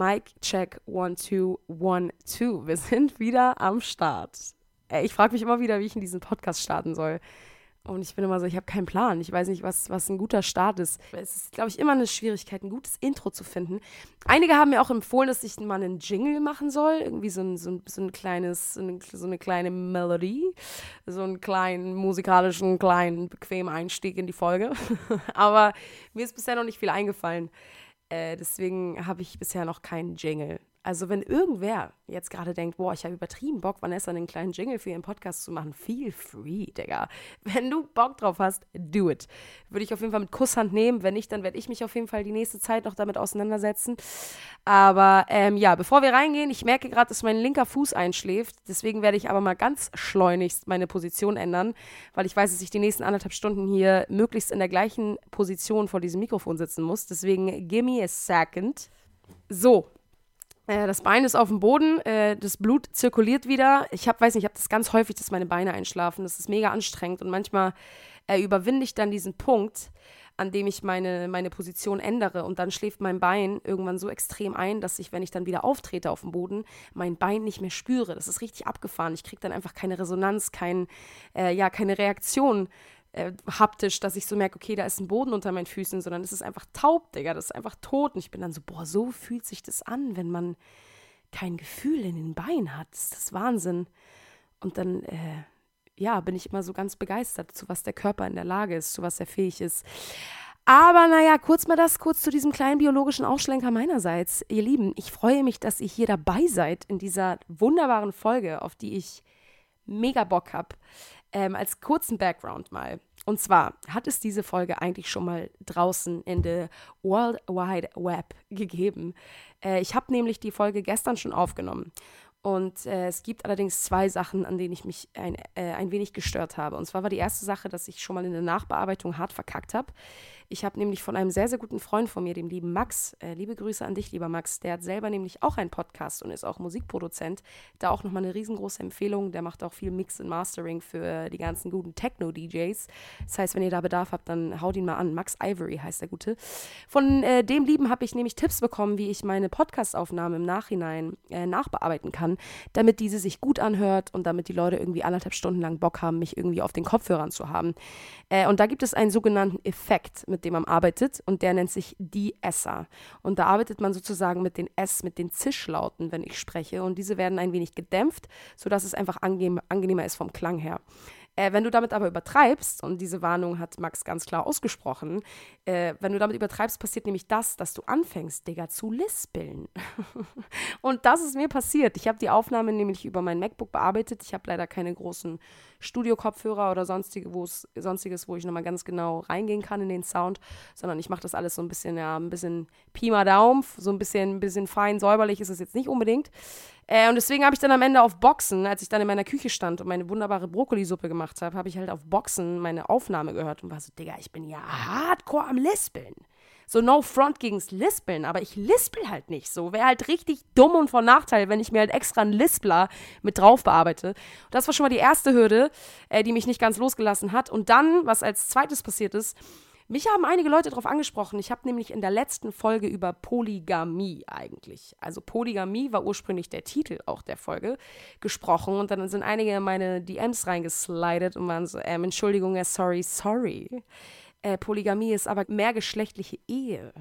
Mike, check, one, two, one, two. Wir sind wieder am Start. Ich frage mich immer wieder, wie ich in diesen Podcast starten soll. Und ich bin immer so, ich habe keinen Plan. Ich weiß nicht, was, was ein guter Start ist. Es ist, glaube ich, immer eine Schwierigkeit, ein gutes Intro zu finden. Einige haben mir auch empfohlen, dass ich mal einen Jingle machen soll. Irgendwie so ein, so ein, so ein kleines, so eine, so eine kleine Melodie. So einen kleinen musikalischen, kleinen, bequemen Einstieg in die Folge. Aber mir ist bisher noch nicht viel eingefallen. Äh, deswegen habe ich bisher noch keinen Jingle. Also wenn irgendwer jetzt gerade denkt, boah, ich habe übertrieben Bock, Vanessa einen kleinen Jingle für ihren Podcast zu machen, feel free, Digga. Wenn du Bock drauf hast, do it. Würde ich auf jeden Fall mit Kusshand nehmen. Wenn nicht, dann werde ich mich auf jeden Fall die nächste Zeit noch damit auseinandersetzen. Aber ähm, ja, bevor wir reingehen, ich merke gerade, dass mein linker Fuß einschläft. Deswegen werde ich aber mal ganz schleunigst meine Position ändern, weil ich weiß, dass ich die nächsten anderthalb Stunden hier möglichst in der gleichen Position vor diesem Mikrofon sitzen muss. Deswegen, give me a second. So, das Bein ist auf dem Boden, äh, das Blut zirkuliert wieder. Ich hab, weiß nicht, ich habe das ganz häufig, dass meine Beine einschlafen. Das ist mega anstrengend und manchmal äh, überwinde ich dann diesen Punkt, an dem ich meine, meine Position ändere und dann schläft mein Bein irgendwann so extrem ein, dass ich, wenn ich dann wieder auftrete auf dem Boden, mein Bein nicht mehr spüre. Das ist richtig abgefahren. Ich kriege dann einfach keine Resonanz, kein, äh, ja, keine Reaktion äh, haptisch, dass ich so merke, okay, da ist ein Boden unter meinen Füßen, sondern es ist einfach taub, Digga, das ist einfach tot. Und ich bin dann so, boah, so fühlt sich das an, wenn man kein Gefühl in den Beinen hat. Das ist Wahnsinn. Und dann, äh, ja, bin ich immer so ganz begeistert, zu was der Körper in der Lage ist, zu was er fähig ist. Aber naja, kurz mal das, kurz zu diesem kleinen biologischen Aufschlenker meinerseits. Ihr Lieben, ich freue mich, dass ihr hier dabei seid in dieser wunderbaren Folge, auf die ich mega Bock habe. Ähm, als kurzen Background mal. Und zwar hat es diese Folge eigentlich schon mal draußen in der World Wide Web gegeben. Äh, ich habe nämlich die Folge gestern schon aufgenommen. Und äh, es gibt allerdings zwei Sachen, an denen ich mich ein, äh, ein wenig gestört habe. Und zwar war die erste Sache, dass ich schon mal in der Nachbearbeitung hart verkackt habe. Ich habe nämlich von einem sehr, sehr guten Freund von mir, dem lieben Max, äh, liebe Grüße an dich, lieber Max, der hat selber nämlich auch einen Podcast und ist auch Musikproduzent. Da auch nochmal eine riesengroße Empfehlung. Der macht auch viel Mix und Mastering für die ganzen guten Techno-DJs. Das heißt, wenn ihr da Bedarf habt, dann haut ihn mal an. Max Ivory heißt der Gute. Von äh, dem Lieben habe ich nämlich Tipps bekommen, wie ich meine Podcastaufnahme im Nachhinein äh, nachbearbeiten kann, damit diese sich gut anhört und damit die Leute irgendwie anderthalb Stunden lang Bock haben, mich irgendwie auf den Kopfhörern zu haben. Äh, und da gibt es einen sogenannten Effekt mit mit dem man arbeitet und der nennt sich die Esser. Und da arbeitet man sozusagen mit den S, mit den Zischlauten, wenn ich spreche und diese werden ein wenig gedämpft, sodass es einfach angenehmer ist vom Klang her. Äh, wenn du damit aber übertreibst, und diese Warnung hat Max ganz klar ausgesprochen, äh, wenn du damit übertreibst, passiert nämlich das, dass du anfängst, Digga, zu lispeln. und das ist mir passiert. Ich habe die Aufnahme nämlich über mein MacBook bearbeitet. Ich habe leider keine großen Studio-Kopfhörer oder sonstige, sonstiges, wo ich nochmal ganz genau reingehen kann in den Sound, sondern ich mache das alles so ein bisschen, ja, ein bisschen Pi mal Daumen, so ein bisschen, ein bisschen fein säuberlich ist es jetzt nicht unbedingt. Äh, und deswegen habe ich dann am Ende auf Boxen, als ich dann in meiner Küche stand und meine wunderbare Brokkolisuppe gemacht habe, habe ich halt auf Boxen meine Aufnahme gehört und war so, Digga, ich bin ja hardcore am Lispeln. So no front gegens Lispeln, aber ich lispel halt nicht so. Wäre halt richtig dumm und von Nachteil, wenn ich mir halt extra einen Lispler mit drauf bearbeite. Und das war schon mal die erste Hürde, äh, die mich nicht ganz losgelassen hat. Und dann, was als zweites passiert ist, mich haben einige Leute darauf angesprochen. Ich habe nämlich in der letzten Folge über Polygamie eigentlich, also Polygamie war ursprünglich der Titel auch der Folge, gesprochen. Und dann sind einige in meine DMs reingeslidet und waren so, ähm, Entschuldigung, sorry, sorry. Äh, Polygamie ist aber mehrgeschlechtliche Ehe.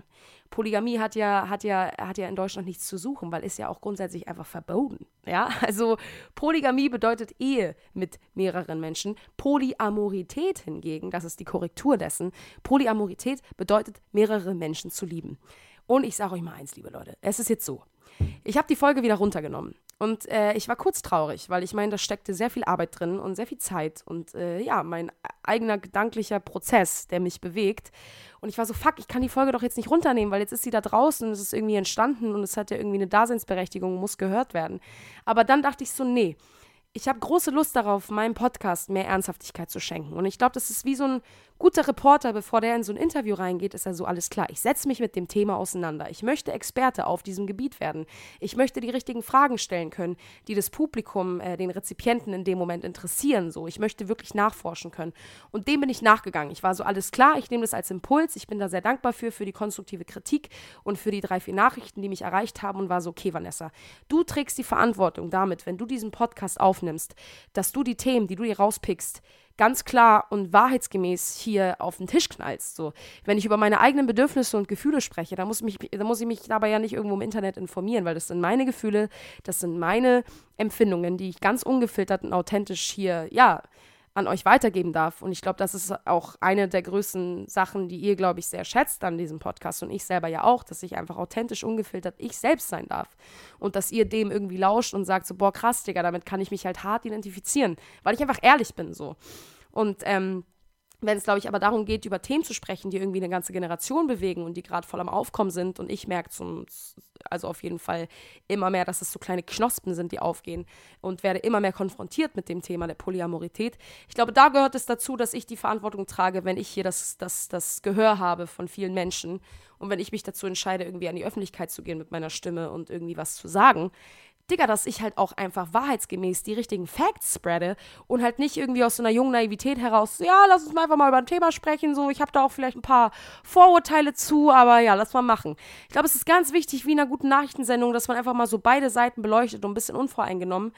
Polygamie hat ja, hat, ja, hat ja in Deutschland nichts zu suchen, weil ist ja auch grundsätzlich einfach verboten. Ja, also Polygamie bedeutet Ehe mit mehreren Menschen. Polyamorität hingegen, das ist die Korrektur dessen, Polyamorität bedeutet mehrere Menschen zu lieben. Und ich sage euch mal eins, liebe Leute, es ist jetzt so. Ich habe die Folge wieder runtergenommen. Und äh, ich war kurz traurig, weil ich meine, da steckte sehr viel Arbeit drin und sehr viel Zeit und äh, ja, mein eigener gedanklicher Prozess, der mich bewegt. Und ich war so, fuck, ich kann die Folge doch jetzt nicht runternehmen, weil jetzt ist sie da draußen, es ist irgendwie entstanden und es hat ja irgendwie eine Daseinsberechtigung, muss gehört werden. Aber dann dachte ich so, nee, ich habe große Lust darauf, meinem Podcast mehr Ernsthaftigkeit zu schenken. Und ich glaube, das ist wie so ein guter Reporter, bevor der in so ein Interview reingeht, ist er so, alles klar, ich setze mich mit dem Thema auseinander. Ich möchte Experte auf diesem Gebiet werden. Ich möchte die richtigen Fragen stellen können, die das Publikum, äh, den Rezipienten in dem Moment interessieren. So, ich möchte wirklich nachforschen können. Und dem bin ich nachgegangen. Ich war so, alles klar, ich nehme das als Impuls. Ich bin da sehr dankbar für, für die konstruktive Kritik und für die drei, vier Nachrichten, die mich erreicht haben und war so, okay, Vanessa, du trägst die Verantwortung damit, wenn du diesen Podcast aufnimmst, dass du die Themen, die du dir rauspickst, ganz klar und wahrheitsgemäß hier auf den Tisch knallst. So. Wenn ich über meine eigenen Bedürfnisse und Gefühle spreche, dann muss, mich, dann muss ich mich dabei ja nicht irgendwo im Internet informieren, weil das sind meine Gefühle, das sind meine Empfindungen, die ich ganz ungefiltert und authentisch hier, ja, an euch weitergeben darf. Und ich glaube, das ist auch eine der größten Sachen, die ihr, glaube ich, sehr schätzt an diesem Podcast und ich selber ja auch, dass ich einfach authentisch, ungefiltert ich selbst sein darf. Und dass ihr dem irgendwie lauscht und sagt so, boah, krass, Digga, damit kann ich mich halt hart identifizieren, weil ich einfach ehrlich bin so. Und ähm, wenn es, glaube ich, aber darum geht, über Themen zu sprechen, die irgendwie eine ganze Generation bewegen und die gerade voll am Aufkommen sind. Und ich merke zum, also auf jeden Fall immer mehr, dass es so kleine Knospen sind, die aufgehen und werde immer mehr konfrontiert mit dem Thema der Polyamorität. Ich glaube, da gehört es dazu, dass ich die Verantwortung trage, wenn ich hier das, das, das Gehör habe von vielen Menschen und wenn ich mich dazu entscheide, irgendwie an die Öffentlichkeit zu gehen mit meiner Stimme und irgendwie was zu sagen, Digga, dass ich halt auch einfach wahrheitsgemäß die richtigen Facts spreade und halt nicht irgendwie aus so einer jungen Naivität heraus, ja, lass uns mal einfach mal über ein Thema sprechen, so, ich habe da auch vielleicht ein paar Vorurteile zu, aber ja, lass mal machen. Ich glaube, es ist ganz wichtig, wie in einer guten Nachrichtensendung, dass man einfach mal so beide Seiten beleuchtet und ein bisschen unvoreingenommen.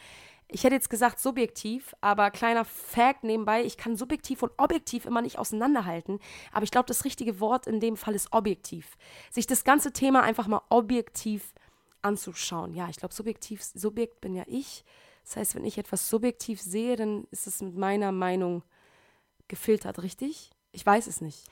Ich hätte jetzt gesagt subjektiv, aber kleiner Fact nebenbei, ich kann subjektiv und objektiv immer nicht auseinanderhalten, aber ich glaube, das richtige Wort in dem Fall ist objektiv. Sich das ganze Thema einfach mal objektiv anzuschauen. Ja, ich glaube, subjektiv, Subjekt bin ja ich. Das heißt, wenn ich etwas subjektiv sehe, dann ist es mit meiner Meinung gefiltert, richtig? Ich weiß es nicht.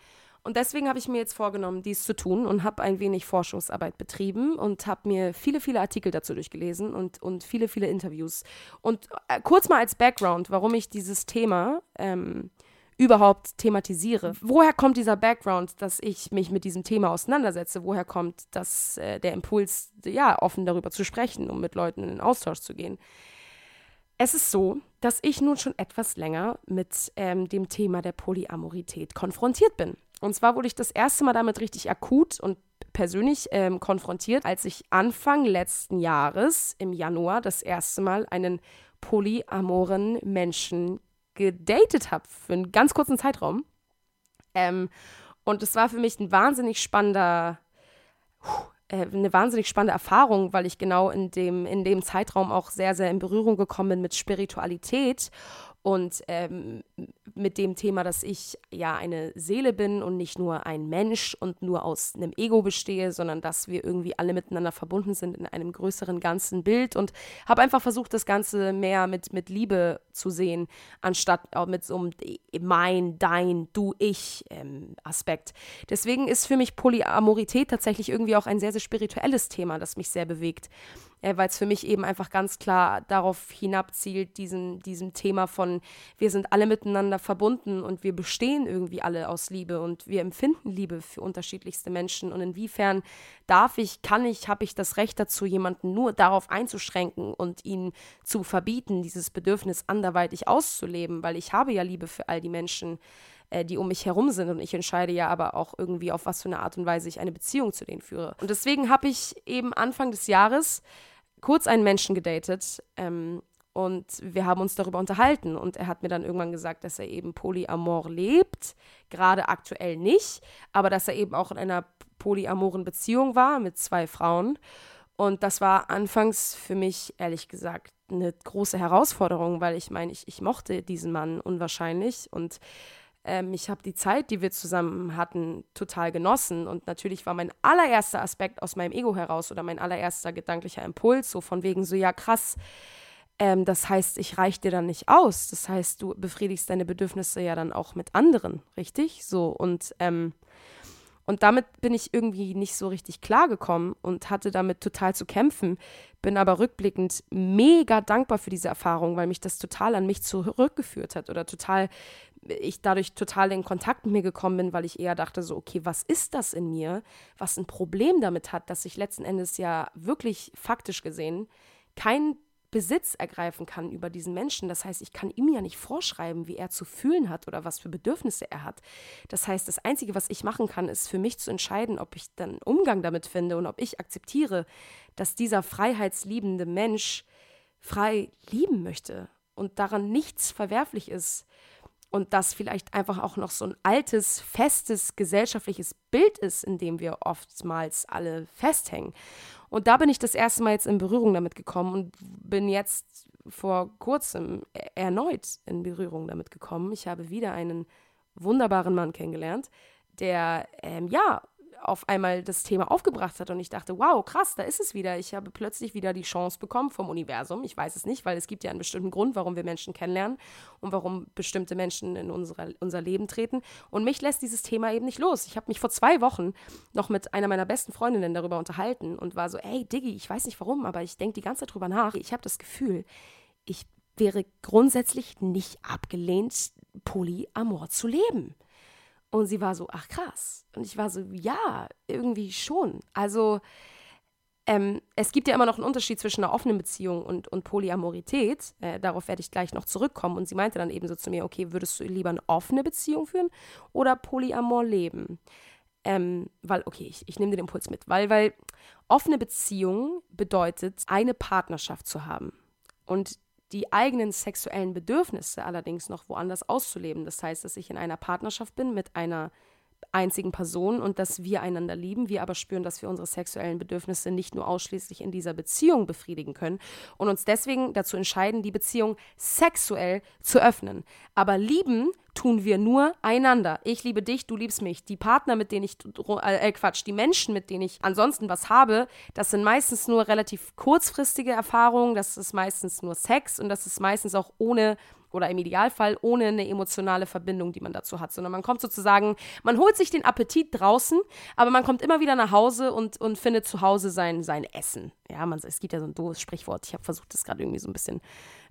Und deswegen habe ich mir jetzt vorgenommen, dies zu tun und habe ein wenig Forschungsarbeit betrieben und habe mir viele, viele Artikel dazu durchgelesen und, und viele, viele Interviews. Und äh, kurz mal als Background, warum ich dieses Thema ähm, überhaupt thematisiere. Woher kommt dieser Background, dass ich mich mit diesem Thema auseinandersetze? Woher kommt das, äh, der Impuls, ja, offen darüber zu sprechen, um mit Leuten in den Austausch zu gehen? Es ist so, dass ich nun schon etwas länger mit ähm, dem Thema der Polyamorität konfrontiert bin. Und zwar wurde ich das erste Mal damit richtig akut und persönlich ähm, konfrontiert, als ich Anfang letzten Jahres im Januar das erste Mal einen polyamoren Menschen gedatet habe für einen ganz kurzen Zeitraum. Ähm, und es war für mich ein wahnsinnig spannender, äh, eine wahnsinnig spannende Erfahrung, weil ich genau in dem, in dem Zeitraum auch sehr, sehr in Berührung gekommen bin mit Spiritualität und ähm, mit dem Thema, dass ich ja eine Seele bin und nicht nur ein Mensch und nur aus einem Ego bestehe, sondern dass wir irgendwie alle miteinander verbunden sind in einem größeren ganzen Bild und habe einfach versucht, das Ganze mehr mit, mit Liebe zu sehen, anstatt auch mit so einem mein, dein, du, ich ähm, Aspekt. Deswegen ist für mich Polyamorität tatsächlich irgendwie auch ein sehr, sehr spirituelles Thema, das mich sehr bewegt äh, weil es für mich eben einfach ganz klar darauf hinabzielt, diesen, diesem Thema von, wir sind alle miteinander verbunden und wir bestehen irgendwie alle aus Liebe und wir empfinden Liebe für unterschiedlichste Menschen. Und inwiefern darf ich, kann ich, habe ich das Recht dazu, jemanden nur darauf einzuschränken und ihn zu verbieten, dieses Bedürfnis anderweitig auszuleben, weil ich habe ja Liebe für all die Menschen, äh, die um mich herum sind. Und ich entscheide ja aber auch irgendwie, auf was für eine Art und Weise ich eine Beziehung zu denen führe. Und deswegen habe ich eben Anfang des Jahres kurz einen Menschen gedatet. Ähm, und wir haben uns darüber unterhalten. Und er hat mir dann irgendwann gesagt, dass er eben Polyamor lebt. Gerade aktuell nicht, aber dass er eben auch in einer polyamoren Beziehung war mit zwei Frauen. Und das war anfangs für mich, ehrlich gesagt, eine große Herausforderung, weil ich meine, ich, ich mochte diesen Mann unwahrscheinlich und ähm, ich habe die Zeit, die wir zusammen hatten, total genossen. Und natürlich war mein allererster Aspekt aus meinem Ego heraus oder mein allererster gedanklicher Impuls so von wegen so, ja krass, ähm, das heißt, ich reiche dir dann nicht aus. Das heißt, du befriedigst deine Bedürfnisse ja dann auch mit anderen, richtig? So und ähm, und damit bin ich irgendwie nicht so richtig klargekommen und hatte damit total zu kämpfen. Bin aber rückblickend mega dankbar für diese Erfahrung, weil mich das total an mich zurückgeführt hat oder total ich dadurch total in Kontakt mit mir gekommen bin, weil ich eher dachte so, okay, was ist das in mir, was ein Problem damit hat, dass ich letzten Endes ja wirklich faktisch gesehen kein Besitz ergreifen kann über diesen Menschen. Das heißt, ich kann ihm ja nicht vorschreiben, wie er zu fühlen hat oder was für Bedürfnisse er hat. Das heißt, das Einzige, was ich machen kann, ist für mich zu entscheiden, ob ich dann Umgang damit finde und ob ich akzeptiere, dass dieser freiheitsliebende Mensch frei lieben möchte und daran nichts verwerflich ist und das vielleicht einfach auch noch so ein altes, festes gesellschaftliches Bild ist, in dem wir oftmals alle festhängen. Und da bin ich das erste Mal jetzt in Berührung damit gekommen und bin jetzt vor kurzem e-, erneut in Berührung damit gekommen. Ich habe wieder einen wunderbaren Mann kennengelernt, der ähm, ja auf einmal das Thema aufgebracht hat und ich dachte, wow, krass, da ist es wieder. Ich habe plötzlich wieder die Chance bekommen vom Universum. Ich weiß es nicht, weil es gibt ja einen bestimmten Grund, warum wir Menschen kennenlernen und warum bestimmte Menschen in unsere, unser Leben treten. Und mich lässt dieses Thema eben nicht los. Ich habe mich vor zwei Wochen noch mit einer meiner besten Freundinnen darüber unterhalten und war so, ey, Diggi, ich weiß nicht warum, aber ich denke die ganze Zeit drüber nach. Ich habe das Gefühl, ich wäre grundsätzlich nicht abgelehnt, Polyamor zu leben. Und sie war so, ach krass. Und ich war so, ja, irgendwie schon. Also ähm, es gibt ja immer noch einen Unterschied zwischen einer offenen Beziehung und, und Polyamorität. Äh, darauf werde ich gleich noch zurückkommen. Und sie meinte dann eben so zu mir, okay, würdest du lieber eine offene Beziehung führen oder Polyamor leben? Ähm, weil, okay, ich, ich nehme den Impuls mit. Weil, weil offene Beziehung bedeutet, eine Partnerschaft zu haben. Und die eigenen sexuellen Bedürfnisse allerdings noch woanders auszuleben. Das heißt, dass ich in einer Partnerschaft bin mit einer einzigen Person und dass wir einander lieben, wir aber spüren, dass wir unsere sexuellen Bedürfnisse nicht nur ausschließlich in dieser Beziehung befriedigen können und uns deswegen dazu entscheiden, die Beziehung sexuell zu öffnen. Aber lieben tun wir nur einander. Ich liebe dich, du liebst mich. Die Partner, mit denen ich, äh, Quatsch, die Menschen, mit denen ich ansonsten was habe, das sind meistens nur relativ kurzfristige Erfahrungen, das ist meistens nur Sex und das ist meistens auch ohne oder im Idealfall ohne eine emotionale Verbindung, die man dazu hat, sondern man kommt sozusagen, man holt sich den Appetit draußen, aber man kommt immer wieder nach Hause und, und findet zu Hause sein, sein Essen. Ja, man, es gibt ja so ein doofes Sprichwort, ich habe versucht, das gerade irgendwie so ein bisschen,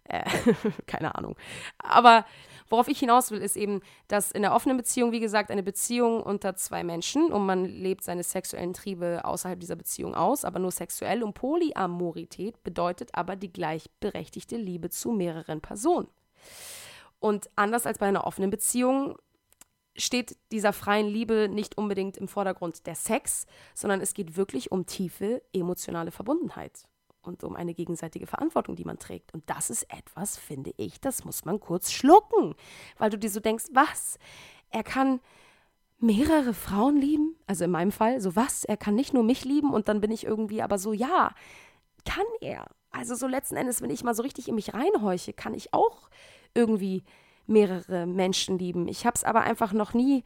äh, keine Ahnung. Aber worauf ich hinaus will, ist eben, dass in der offenen Beziehung, wie gesagt, eine Beziehung unter zwei Menschen und man lebt seine sexuellen Triebe außerhalb dieser Beziehung aus, aber nur sexuell. Und Polyamorität bedeutet aber die gleichberechtigte Liebe zu mehreren Personen. Und anders als bei einer offenen Beziehung steht dieser freien Liebe nicht unbedingt im Vordergrund der Sex, sondern es geht wirklich um tiefe emotionale Verbundenheit und um eine gegenseitige Verantwortung, die man trägt. Und das ist etwas, finde ich, das muss man kurz schlucken, weil du dir so denkst, was? Er kann mehrere Frauen lieben? Also in meinem Fall, so was? Er kann nicht nur mich lieben und dann bin ich irgendwie aber so, ja, kann er. Also so letzten Endes, wenn ich mal so richtig in mich reinhorche, kann ich auch irgendwie mehrere Menschen lieben. Ich habe es aber einfach noch nie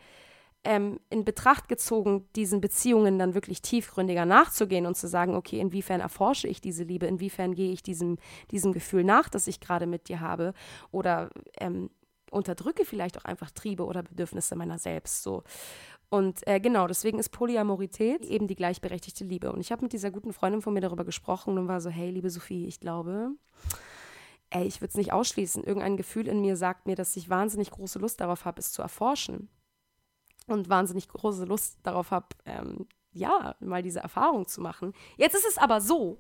ähm, in Betracht gezogen, diesen Beziehungen dann wirklich tiefgründiger nachzugehen und zu sagen, okay, inwiefern erforsche ich diese Liebe, inwiefern gehe ich diesem, diesem Gefühl nach, das ich gerade mit dir habe oder ähm, unterdrücke vielleicht auch einfach Triebe oder Bedürfnisse meiner selbst so. Und äh, genau, deswegen ist Polyamorität eben die gleichberechtigte Liebe. Und ich habe mit dieser guten Freundin von mir darüber gesprochen und war so, hey, liebe Sophie, ich glaube, ey, ich würde es nicht ausschließen. Irgendein Gefühl in mir sagt mir, dass ich wahnsinnig große Lust darauf habe, es zu erforschen. Und wahnsinnig große Lust darauf habe, ähm, ja, mal diese Erfahrung zu machen. Jetzt ist es aber so.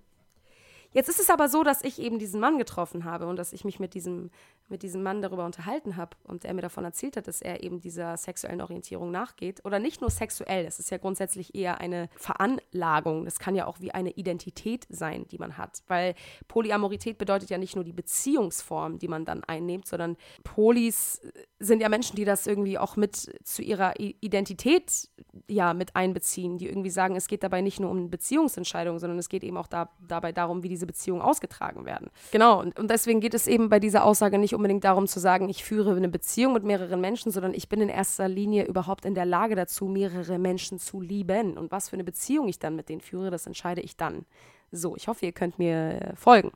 Jetzt ist es aber so, dass ich eben diesen Mann getroffen habe und dass ich mich mit diesem mit diesem Mann darüber unterhalten habe und er mir davon erzählt hat, dass er eben dieser sexuellen Orientierung nachgeht. Oder nicht nur sexuell, das ist ja grundsätzlich eher eine Veranlagung. Das kann ja auch wie eine Identität sein, die man hat. Weil Polyamorität bedeutet ja nicht nur die Beziehungsform, die man dann einnimmt, sondern Polis sind ja Menschen, die das irgendwie auch mit zu ihrer Identität ja mit einbeziehen, die irgendwie sagen, es geht dabei nicht nur um Beziehungsentscheidungen, sondern es geht eben auch da, dabei darum, wie diese Beziehungen ausgetragen werden. Genau, und, und deswegen geht es eben bei dieser Aussage nicht unbedingt darum zu sagen, ich führe eine Beziehung mit mehreren Menschen, sondern ich bin in erster Linie überhaupt in der Lage dazu, mehrere Menschen zu lieben. Und was für eine Beziehung ich dann mit denen führe, das entscheide ich dann. So, ich hoffe, ihr könnt mir äh, folgen.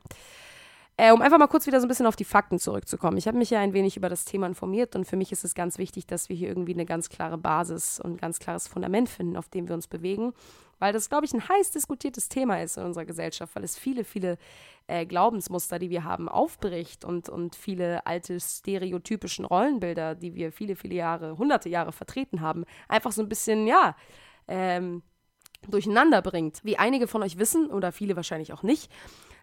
Äh, um einfach mal kurz wieder so ein bisschen auf die Fakten zurückzukommen. Ich habe mich ja ein wenig über das Thema informiert und für mich ist es ganz wichtig, dass wir hier irgendwie eine ganz klare Basis und ein ganz klares Fundament finden, auf dem wir uns bewegen weil das, glaube ich, ein heiß diskutiertes Thema ist in unserer Gesellschaft, weil es viele, viele äh, Glaubensmuster, die wir haben, aufbricht und, und viele alte stereotypischen Rollenbilder, die wir viele, viele Jahre, hunderte Jahre vertreten haben, einfach so ein bisschen, ja, ähm, durcheinander bringt. Wie einige von euch wissen, oder viele wahrscheinlich auch nicht,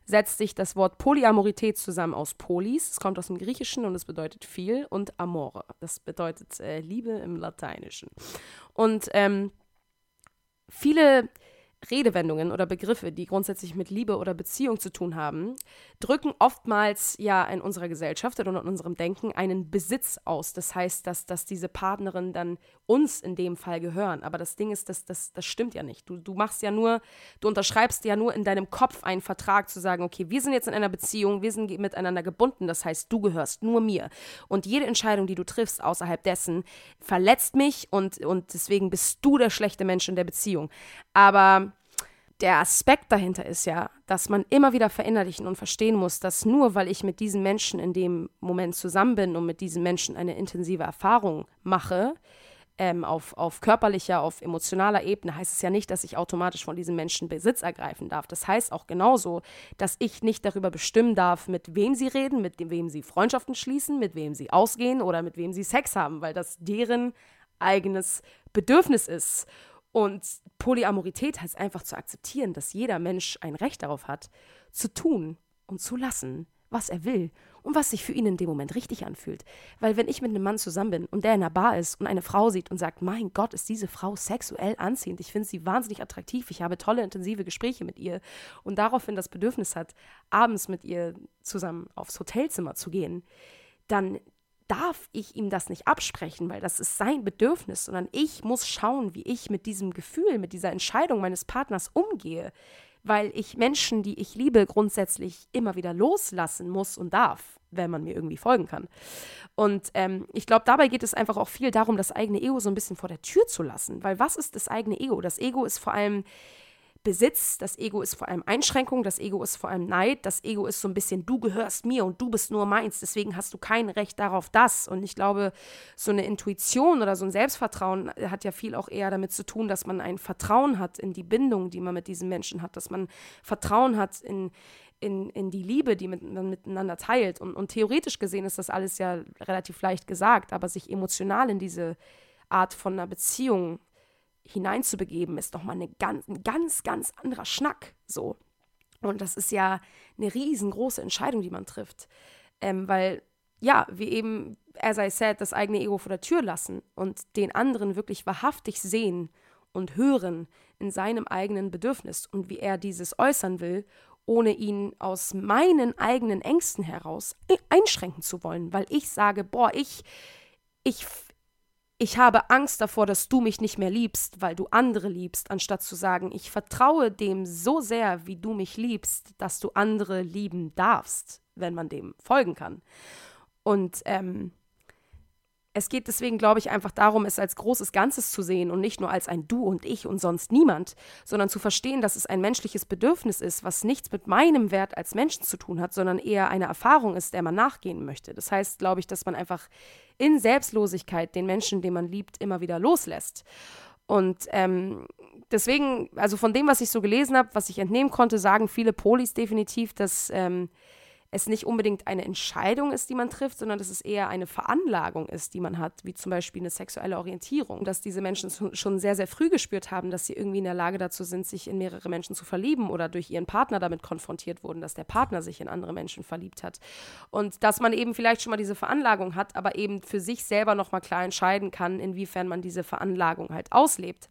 setzt sich das Wort Polyamorität zusammen aus Polis, es kommt aus dem Griechischen und es bedeutet viel, und Amore, das bedeutet äh, Liebe im Lateinischen. Und ähm, viele Redewendungen oder Begriffe, die grundsätzlich mit Liebe oder Beziehung zu tun haben, drücken oftmals ja in unserer Gesellschaft oder in unserem Denken einen Besitz aus. Das heißt, dass, dass diese Partnerin dann uns in dem Fall gehören. Aber das Ding ist, das, das, das stimmt ja nicht. Du, du machst ja nur, du unterschreibst ja nur in deinem Kopf einen Vertrag zu sagen, okay, wir sind jetzt in einer Beziehung, wir sind miteinander gebunden, das heißt, du gehörst nur mir. Und jede Entscheidung, die du triffst außerhalb dessen, verletzt mich und, und deswegen bist du der schlechte Mensch in der Beziehung. Aber der Aspekt dahinter ist ja, dass man immer wieder verinnerlichen und verstehen muss, dass nur weil ich mit diesen Menschen in dem Moment zusammen bin und mit diesen Menschen eine intensive Erfahrung mache, ähm, auf, auf körperlicher, auf emotionaler Ebene, heißt es ja nicht, dass ich automatisch von diesen Menschen Besitz ergreifen darf. Das heißt auch genauso, dass ich nicht darüber bestimmen darf, mit wem sie reden, mit wem sie Freundschaften schließen, mit wem sie ausgehen oder mit wem sie Sex haben, weil das deren eigenes Bedürfnis ist. Und Polyamorität heißt einfach zu akzeptieren, dass jeder Mensch ein Recht darauf hat, zu tun und zu lassen, was er will und was sich für ihn in dem Moment richtig anfühlt. Weil wenn ich mit einem Mann zusammen bin und der in einer Bar ist und eine Frau sieht und sagt, mein Gott, ist diese Frau sexuell anziehend, ich finde sie wahnsinnig attraktiv, ich habe tolle, intensive Gespräche mit ihr. Und daraufhin das Bedürfnis hat, abends mit ihr zusammen aufs Hotelzimmer zu gehen, dann darf ich ihm das nicht absprechen, weil das ist sein Bedürfnis, sondern ich muss schauen, wie ich mit diesem Gefühl, mit dieser Entscheidung meines Partners umgehe, weil ich Menschen, die ich liebe, grundsätzlich immer wieder loslassen muss und darf, wenn man mir irgendwie folgen kann. Und ähm, ich glaube, dabei geht es einfach auch viel darum, das eigene Ego so ein bisschen vor der Tür zu lassen, weil was ist das eigene Ego? Das Ego ist vor allem Besitz, das Ego ist vor allem Einschränkung, das Ego ist vor allem Neid, das Ego ist so ein bisschen, du gehörst mir und du bist nur meins, deswegen hast du kein Recht darauf, das. Und ich glaube, so eine Intuition oder so ein Selbstvertrauen hat ja viel auch eher damit zu tun, dass man ein Vertrauen hat in die Bindung, die man mit diesen Menschen hat, dass man Vertrauen hat in, in, in die Liebe, die man miteinander teilt. Und, und theoretisch gesehen ist das alles ja relativ leicht gesagt, aber sich emotional in diese Art von einer Beziehung hineinzubegeben, ist nochmal eine ganz, ein ganz, ganz anderer Schnack. So. Und das ist ja eine riesengroße Entscheidung, die man trifft. Ähm, weil, ja, wie eben, as I said, das eigene Ego vor der Tür lassen und den anderen wirklich wahrhaftig sehen und hören in seinem eigenen Bedürfnis und wie er dieses äußern will, ohne ihn aus meinen eigenen Ängsten heraus einschränken zu wollen, weil ich sage, boah, ich, ich, ich habe Angst davor, dass du mich nicht mehr liebst, weil du andere liebst, anstatt zu sagen, ich vertraue dem so sehr, wie du mich liebst, dass du andere lieben darfst, wenn man dem folgen kann. Und ähm, es geht deswegen, glaube ich, einfach darum, es als großes Ganzes zu sehen und nicht nur als ein Du und ich und sonst niemand, sondern zu verstehen, dass es ein menschliches Bedürfnis ist, was nichts mit meinem Wert als Menschen zu tun hat, sondern eher eine Erfahrung ist, der man nachgehen möchte. Das heißt, glaube ich, dass man einfach in Selbstlosigkeit den Menschen, den man liebt, immer wieder loslässt. Und ähm, deswegen, also von dem, was ich so gelesen habe, was ich entnehmen konnte, sagen viele Polis definitiv, dass ähm, es nicht unbedingt eine Entscheidung ist, die man trifft, sondern dass es eher eine Veranlagung ist, die man hat, wie zum Beispiel eine sexuelle Orientierung. Dass diese Menschen schon sehr, sehr früh gespürt haben, dass sie irgendwie in der Lage dazu sind, sich in mehrere Menschen zu verlieben oder durch ihren Partner damit konfrontiert wurden, dass der Partner sich in andere Menschen verliebt hat. Und dass man eben vielleicht schon mal diese Veranlagung hat, aber eben für sich selber nochmal klar entscheiden kann, inwiefern man diese Veranlagung halt auslebt.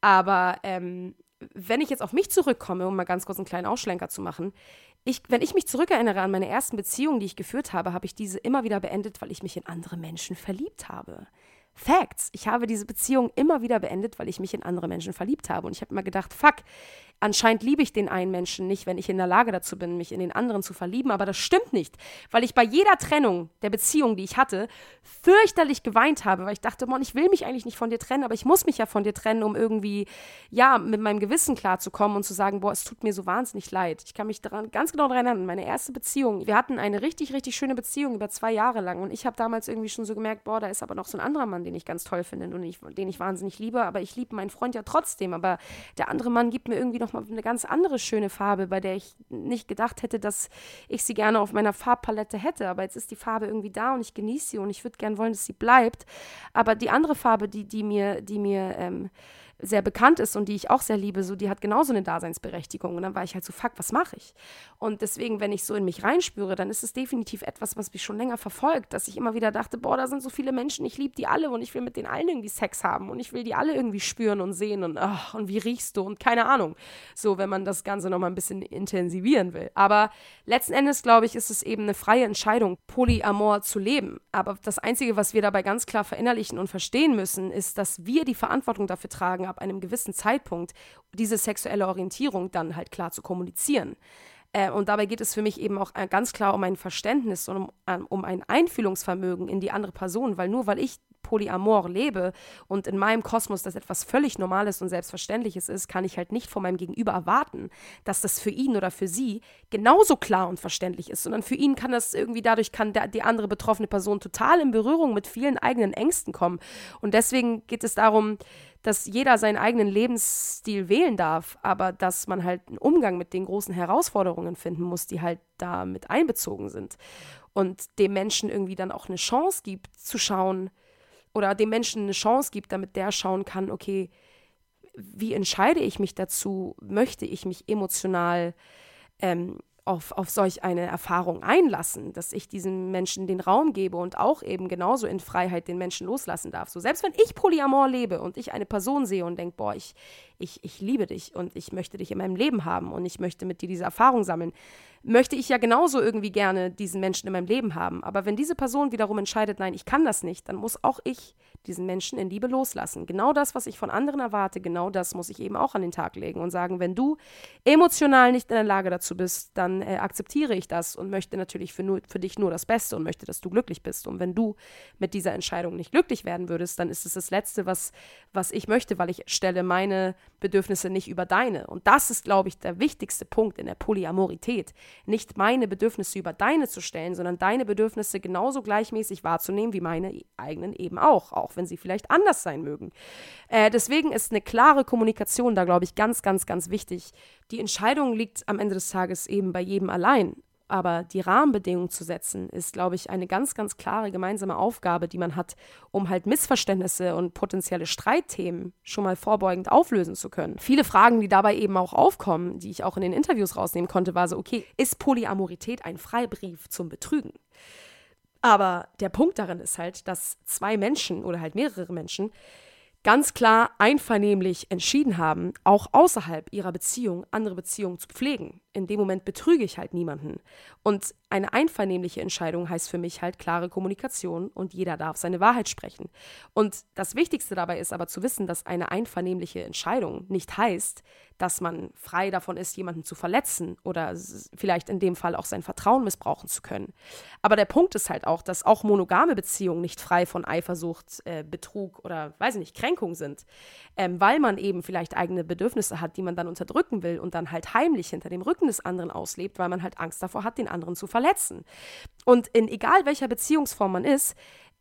Aber ähm, wenn ich jetzt auf mich zurückkomme, um mal ganz kurz einen kleinen Ausschlenker zu machen, ich, wenn ich mich zurückerinnere an meine ersten Beziehungen, die ich geführt habe, habe ich diese immer wieder beendet, weil ich mich in andere Menschen verliebt habe. Facts. Ich habe diese Beziehung immer wieder beendet, weil ich mich in andere Menschen verliebt habe. Und ich habe immer gedacht, fuck, anscheinend liebe ich den einen Menschen nicht, wenn ich in der Lage dazu bin, mich in den anderen zu verlieben. Aber das stimmt nicht, weil ich bei jeder Trennung der Beziehung, die ich hatte, fürchterlich geweint habe, weil ich dachte, Mann, ich will mich eigentlich nicht von dir trennen, aber ich muss mich ja von dir trennen, um irgendwie, ja, mit meinem Gewissen klarzukommen und zu sagen, boah, es tut mir so wahnsinnig leid. Ich kann mich daran, ganz genau daran erinnern, meine erste Beziehung, wir hatten eine richtig, richtig schöne Beziehung über zwei Jahre lang und ich habe damals irgendwie schon so gemerkt, boah, da ist aber noch so ein anderer Mann, den ich ganz toll finde und ich, den ich wahnsinnig liebe, aber ich liebe meinen Freund ja trotzdem, aber der andere Mann gibt mir irgendwie noch nochmal eine ganz andere schöne Farbe, bei der ich nicht gedacht hätte, dass ich sie gerne auf meiner Farbpalette hätte. Aber jetzt ist die Farbe irgendwie da und ich genieße sie und ich würde gerne wollen, dass sie bleibt. Aber die andere Farbe, die, die mir, die mir ähm, sehr bekannt ist und die ich auch sehr liebe, so die hat genauso eine Daseinsberechtigung. Und dann war ich halt so, fuck, was mache ich? Und deswegen, wenn ich so in mich reinspüre, dann ist es definitiv etwas, was mich schon länger verfolgt, dass ich immer wieder dachte, boah, da sind so viele Menschen, ich liebe die alle und ich will mit denen allen irgendwie Sex haben und ich will die alle irgendwie spüren und sehen und, ach, und wie riechst du und keine Ahnung. So, wenn man das Ganze nochmal ein bisschen intensivieren will. Aber letzten Endes, glaube ich, ist es eben eine freie Entscheidung, Polyamor zu leben. Aber das Einzige, was wir dabei ganz klar verinnerlichen und verstehen müssen, ist, dass wir die Verantwortung dafür tragen, ab einem gewissen Zeitpunkt diese sexuelle Orientierung dann halt klar zu kommunizieren. Äh, und dabei geht es für mich eben auch äh, ganz klar um ein Verständnis und um, um, um ein Einfühlungsvermögen in die andere Person, weil nur weil ich Polyamor lebe und in meinem Kosmos das etwas völlig Normales und Selbstverständliches ist, kann ich halt nicht von meinem Gegenüber erwarten, dass das für ihn oder für sie genauso klar und verständlich ist, sondern für ihn kann das irgendwie dadurch kann der, die andere betroffene Person total in Berührung mit vielen eigenen Ängsten kommen. Und deswegen geht es darum, dass jeder seinen eigenen Lebensstil wählen darf, aber dass man halt einen Umgang mit den großen Herausforderungen finden muss, die halt da mit einbezogen sind. Und dem Menschen irgendwie dann auch eine Chance gibt, zu schauen, oder dem Menschen eine Chance gibt, damit der schauen kann, okay, wie entscheide ich mich dazu? Möchte ich mich emotional ähm, auf, auf solch eine Erfahrung einlassen, dass ich diesem Menschen den Raum gebe und auch eben genauso in Freiheit den Menschen loslassen darf. So, selbst wenn ich Polyamor lebe und ich eine Person sehe und denke, boah, ich, ich, ich liebe dich und ich möchte dich in meinem Leben haben und ich möchte mit dir diese Erfahrung sammeln, möchte ich ja genauso irgendwie gerne diesen Menschen in meinem Leben haben. Aber wenn diese Person wiederum entscheidet, nein, ich kann das nicht, dann muss auch ich diesen Menschen in Liebe loslassen. Genau das, was ich von anderen erwarte, genau das muss ich eben auch an den Tag legen und sagen, wenn du emotional nicht in der Lage dazu bist, dann äh, akzeptiere ich das und möchte natürlich für, nur, für dich nur das Beste und möchte, dass du glücklich bist. Und wenn du mit dieser Entscheidung nicht glücklich werden würdest, dann ist es das Letzte, was, was ich möchte, weil ich stelle meine Bedürfnisse nicht über deine. Und das ist, glaube ich, der wichtigste Punkt in der Polyamorität. Nicht meine Bedürfnisse über deine zu stellen, sondern deine Bedürfnisse genauso gleichmäßig wahrzunehmen wie meine eigenen eben auch, auch wenn sie vielleicht anders sein mögen. Äh, deswegen ist eine klare Kommunikation da, glaube ich, ganz, ganz, ganz wichtig. Die Entscheidung liegt am Ende des Tages eben bei jedem allein. Aber die Rahmenbedingungen zu setzen, ist, glaube ich, eine ganz, ganz klare gemeinsame Aufgabe, die man hat, um halt Missverständnisse und potenzielle Streitthemen schon mal vorbeugend auflösen zu können. Viele Fragen, die dabei eben auch aufkommen, die ich auch in den Interviews rausnehmen konnte, war so, okay, ist Polyamorität ein Freibrief zum Betrügen? Aber der Punkt darin ist halt, dass zwei Menschen oder halt mehrere Menschen ganz klar einvernehmlich entschieden haben, auch außerhalb ihrer Beziehung andere Beziehungen zu pflegen. In dem Moment betrüge ich halt niemanden. Und eine einvernehmliche Entscheidung heißt für mich halt klare Kommunikation und jeder darf seine Wahrheit sprechen. Und das Wichtigste dabei ist aber zu wissen, dass eine einvernehmliche Entscheidung nicht heißt, dass man frei davon ist, jemanden zu verletzen oder vielleicht in dem Fall auch sein Vertrauen missbrauchen zu können. Aber der Punkt ist halt auch, dass auch monogame Beziehungen nicht frei von Eifersucht, äh, Betrug oder, weiß ich nicht, Kränkung sind, ähm, weil man eben vielleicht eigene Bedürfnisse hat, die man dann unterdrücken will und dann halt heimlich hinter dem Rücken des anderen auslebt, weil man halt Angst davor hat, den anderen zu verletzen. Und in egal welcher Beziehungsform man ist,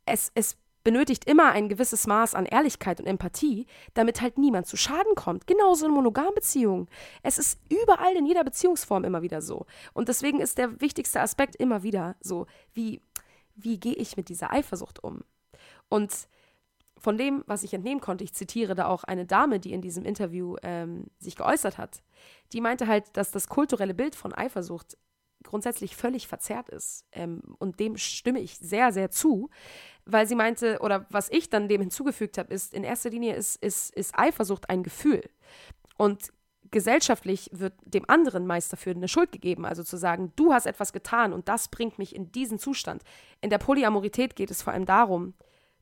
es, es benötigt immer ein gewisses Maß an Ehrlichkeit und Empathie, damit halt niemand zu Schaden kommt. Genauso in Monogambeziehungen. Es ist überall in jeder Beziehungsform immer wieder so. Und deswegen ist der wichtigste Aspekt immer wieder so, wie, wie gehe ich mit dieser Eifersucht um? Und von dem, was ich entnehmen konnte, ich zitiere da auch eine Dame, die in diesem Interview ähm, sich geäußert hat, die meinte halt, dass das kulturelle Bild von Eifersucht grundsätzlich völlig verzerrt ist. Ähm, und dem stimme ich sehr, sehr zu, weil sie meinte, oder was ich dann dem hinzugefügt habe, ist, in erster Linie ist, ist, ist Eifersucht ein Gefühl. Und gesellschaftlich wird dem anderen meist dafür eine Schuld gegeben. Also zu sagen, du hast etwas getan und das bringt mich in diesen Zustand. In der Polyamorität geht es vor allem darum,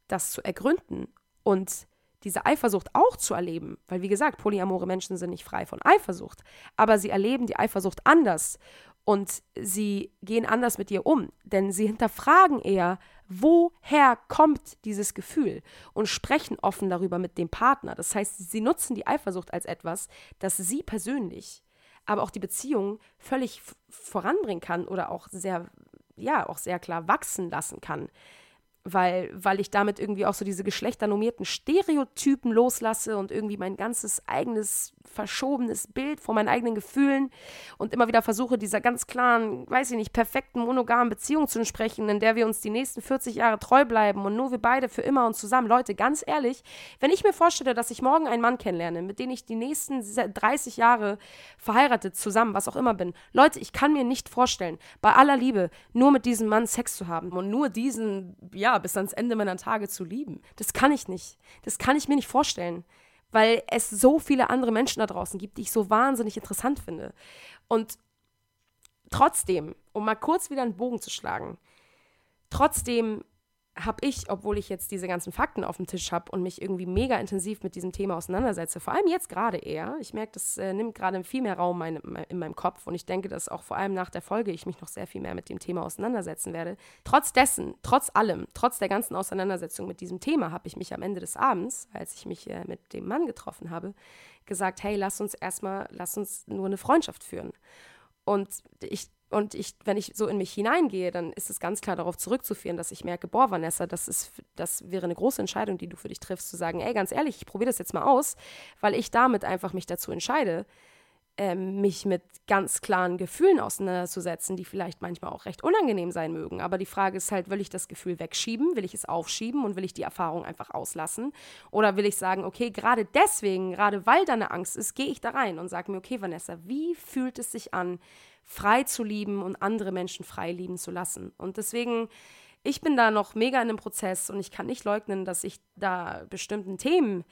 das zu ergründen und diese Eifersucht auch zu erleben, weil wie gesagt, polyamore Menschen sind nicht frei von Eifersucht, aber sie erleben die Eifersucht anders und sie gehen anders mit ihr um, denn sie hinterfragen eher, woher kommt dieses Gefühl und sprechen offen darüber mit dem Partner. Das heißt, sie nutzen die Eifersucht als etwas, das sie persönlich, aber auch die Beziehung völlig voranbringen kann oder auch sehr, ja, auch sehr klar wachsen lassen kann. Weil, weil ich damit irgendwie auch so diese geschlechternormierten Stereotypen loslasse und irgendwie mein ganzes eigenes verschobenes Bild von meinen eigenen Gefühlen und immer wieder versuche, dieser ganz klaren, weiß ich nicht, perfekten monogamen Beziehung zu entsprechen, in der wir uns die nächsten 40 Jahre treu bleiben und nur wir beide für immer und zusammen. Leute, ganz ehrlich, wenn ich mir vorstelle, dass ich morgen einen Mann kennenlerne, mit dem ich die nächsten 30 Jahre verheiratet zusammen, was auch immer bin, Leute, ich kann mir nicht vorstellen, bei aller Liebe nur mit diesem Mann Sex zu haben und nur diesen, ja, bis ans Ende meiner Tage zu lieben. Das kann ich nicht. Das kann ich mir nicht vorstellen, weil es so viele andere Menschen da draußen gibt, die ich so wahnsinnig interessant finde. Und trotzdem, um mal kurz wieder einen Bogen zu schlagen, trotzdem habe ich, obwohl ich jetzt diese ganzen Fakten auf dem Tisch habe und mich irgendwie mega intensiv mit diesem Thema auseinandersetze, vor allem jetzt gerade eher, ich merke, das äh, nimmt gerade viel mehr Raum mein, in meinem Kopf und ich denke, dass auch vor allem nach der Folge ich mich noch sehr viel mehr mit dem Thema auseinandersetzen werde. Trotz dessen, trotz allem, trotz der ganzen Auseinandersetzung mit diesem Thema, habe ich mich am Ende des Abends, als ich mich äh, mit dem Mann getroffen habe, gesagt, hey, lass uns erstmal, lass uns nur eine Freundschaft führen. Und ich und ich, wenn ich so in mich hineingehe, dann ist es ganz klar darauf zurückzuführen, dass ich merke, boah, Vanessa, das, ist, das wäre eine große Entscheidung, die du für dich triffst, zu sagen, ey, ganz ehrlich, ich probiere das jetzt mal aus, weil ich damit einfach mich dazu entscheide, ähm, mich mit ganz klaren Gefühlen auseinanderzusetzen, die vielleicht manchmal auch recht unangenehm sein mögen. Aber die Frage ist halt, will ich das Gefühl wegschieben? Will ich es aufschieben und will ich die Erfahrung einfach auslassen? Oder will ich sagen, okay, gerade deswegen, gerade weil da eine Angst ist, gehe ich da rein und sage mir, okay, Vanessa, wie fühlt es sich an, frei zu lieben und andere Menschen frei lieben zu lassen. Und deswegen, ich bin da noch mega in einem Prozess und ich kann nicht leugnen, dass ich da bestimmten Themen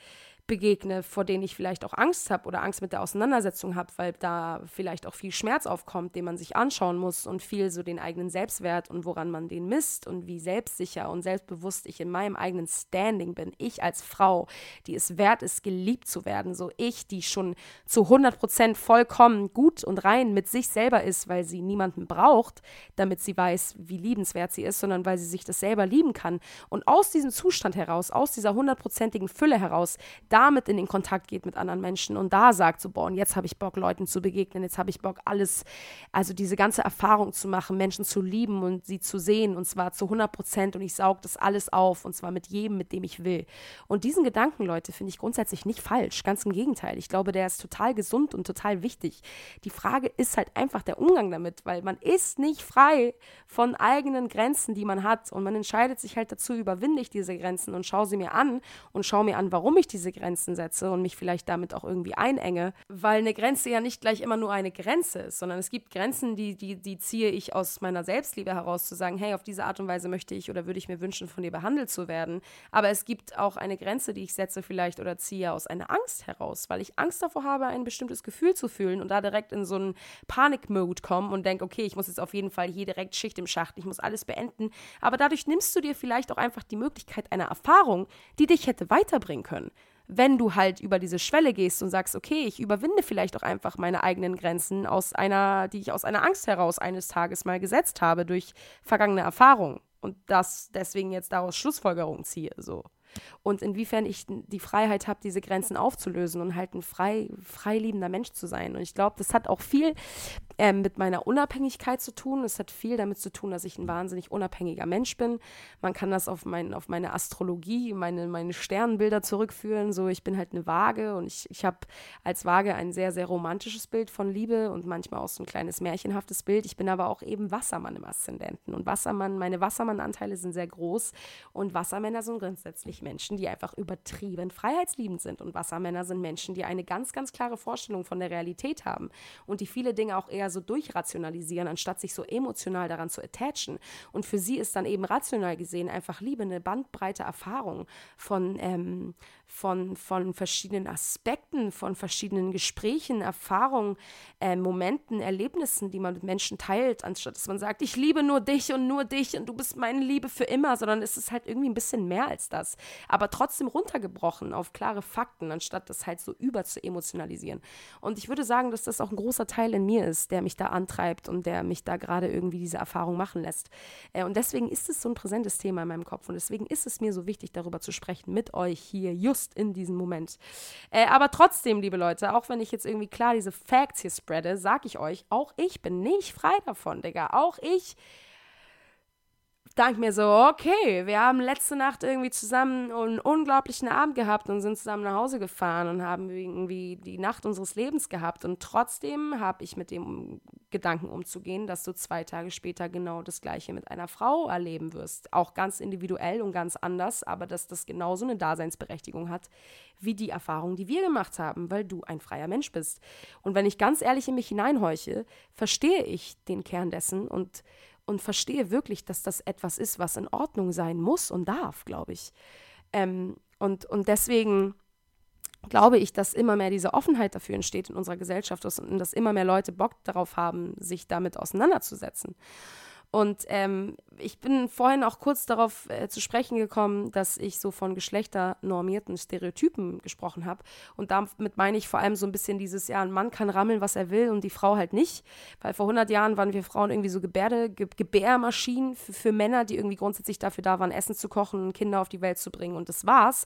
begegne, vor denen ich vielleicht auch Angst habe oder Angst mit der Auseinandersetzung habe, weil da vielleicht auch viel Schmerz aufkommt, den man sich anschauen muss und viel so den eigenen Selbstwert und woran man den misst und wie selbstsicher und selbstbewusst ich in meinem eigenen Standing bin. Ich als Frau, die es wert ist, geliebt zu werden, so ich, die schon zu 100 Prozent vollkommen gut und rein mit sich selber ist, weil sie niemanden braucht, damit sie weiß, wie liebenswert sie ist, sondern weil sie sich das selber lieben kann. Und aus diesem Zustand heraus, aus dieser hundertprozentigen Fülle heraus, damit in den Kontakt geht mit anderen Menschen und da sagt so, boah, und jetzt habe ich Bock, Leuten zu begegnen, jetzt habe ich Bock, alles, also diese ganze Erfahrung zu machen, Menschen zu lieben und sie zu sehen und zwar zu 100 Prozent und ich saug das alles auf und zwar mit jedem, mit dem ich will. Und diesen Gedanken, Leute, finde ich grundsätzlich nicht falsch, ganz im Gegenteil. Ich glaube, der ist total gesund und total wichtig. Die Frage ist halt einfach der Umgang damit, weil man ist nicht frei von eigenen Grenzen, die man hat und man entscheidet sich halt dazu, überwinde ich diese Grenzen und schaue sie mir an und schaue mir an, warum ich diese Grenzen Grenzen setze und mich vielleicht damit auch irgendwie einenge, weil eine Grenze ja nicht gleich immer nur eine Grenze ist, sondern es gibt Grenzen, die, die, die ziehe ich aus meiner Selbstliebe heraus, zu sagen, hey, auf diese Art und Weise möchte ich oder würde ich mir wünschen, von dir behandelt zu werden. Aber es gibt auch eine Grenze, die ich setze vielleicht oder ziehe aus einer Angst heraus, weil ich Angst davor habe, ein bestimmtes Gefühl zu fühlen und da direkt in so einen Panikmode kommen und denke, okay, ich muss jetzt auf jeden Fall hier direkt Schicht im Schacht, ich muss alles beenden. Aber dadurch nimmst du dir vielleicht auch einfach die Möglichkeit einer Erfahrung, die dich hätte weiterbringen können wenn du halt über diese Schwelle gehst und sagst, okay, ich überwinde vielleicht auch einfach meine eigenen Grenzen aus einer, die ich aus einer Angst heraus eines Tages mal gesetzt habe durch vergangene Erfahrungen und das deswegen jetzt daraus Schlussfolgerungen ziehe, so und inwiefern ich die Freiheit habe, diese Grenzen aufzulösen und halt ein frei, frei liebender Mensch zu sein. Und ich glaube, das hat auch viel ähm, mit meiner Unabhängigkeit zu tun. Es hat viel damit zu tun, dass ich ein wahnsinnig unabhängiger Mensch bin. Man kann das auf, mein, auf meine Astrologie, meine, meine Sternbilder zurückführen. So, ich bin halt eine Waage und ich, ich habe als Waage ein sehr, sehr romantisches Bild von Liebe und manchmal auch so ein kleines märchenhaftes Bild. Ich bin aber auch eben Wassermann im Aszendenten. Und Wassermann, meine Wassermann-Anteile sind sehr groß und Wassermänner sind grundsätzlich Menschen, die einfach übertrieben freiheitsliebend sind. Und Wassermänner sind Menschen, die eine ganz, ganz klare Vorstellung von der Realität haben und die viele Dinge auch eher so durchrationalisieren, anstatt sich so emotional daran zu attachen. Und für sie ist dann eben rational gesehen einfach Liebe eine bandbreite Erfahrung von, ähm, von, von verschiedenen Aspekten, von verschiedenen Gesprächen, Erfahrungen, äh, Momenten, Erlebnissen, die man mit Menschen teilt, anstatt dass man sagt, ich liebe nur dich und nur dich und du bist meine Liebe für immer, sondern es ist halt irgendwie ein bisschen mehr als das. Aber trotzdem runtergebrochen auf klare Fakten, anstatt das halt so über zu emotionalisieren. Und ich würde sagen, dass das auch ein großer Teil in mir ist, der mich da antreibt und der mich da gerade irgendwie diese Erfahrung machen lässt. Äh, und deswegen ist es so ein präsentes Thema in meinem Kopf und deswegen ist es mir so wichtig, darüber zu sprechen mit euch hier, just in diesem Moment. Äh, aber trotzdem, liebe Leute, auch wenn ich jetzt irgendwie klar diese Facts hier spreade, sag ich euch, auch ich bin nicht frei davon, Digga. Auch ich danke mir so, okay, wir haben letzte Nacht irgendwie zusammen einen unglaublichen Abend gehabt und sind zusammen nach Hause gefahren und haben irgendwie die Nacht unseres Lebens gehabt. Und trotzdem habe ich mit dem Gedanken umzugehen, dass du zwei Tage später genau das Gleiche mit einer Frau erleben wirst. Auch ganz individuell und ganz anders, aber dass das genauso eine Daseinsberechtigung hat wie die Erfahrung, die wir gemacht haben, weil du ein freier Mensch bist. Und wenn ich ganz ehrlich in mich hineinhorche, verstehe ich den Kern dessen und und verstehe wirklich, dass das etwas ist, was in Ordnung sein muss und darf, glaube ich. Ähm, und, und deswegen glaube ich, dass immer mehr diese Offenheit dafür entsteht in unserer Gesellschaft und dass immer mehr Leute Bock darauf haben, sich damit auseinanderzusetzen. Und ähm, ich bin vorhin auch kurz darauf äh, zu sprechen gekommen, dass ich so von geschlechternormierten Stereotypen gesprochen habe. Und damit meine ich vor allem so ein bisschen dieses, ja, ein Mann kann rammeln, was er will und die Frau halt nicht. Weil vor 100 Jahren waren wir Frauen irgendwie so Gebärde, Ge Gebärmaschinen für, für, Männer, die irgendwie grundsätzlich dafür da waren, Essen zu kochen und Kinder auf die Welt zu bringen. Und das war's.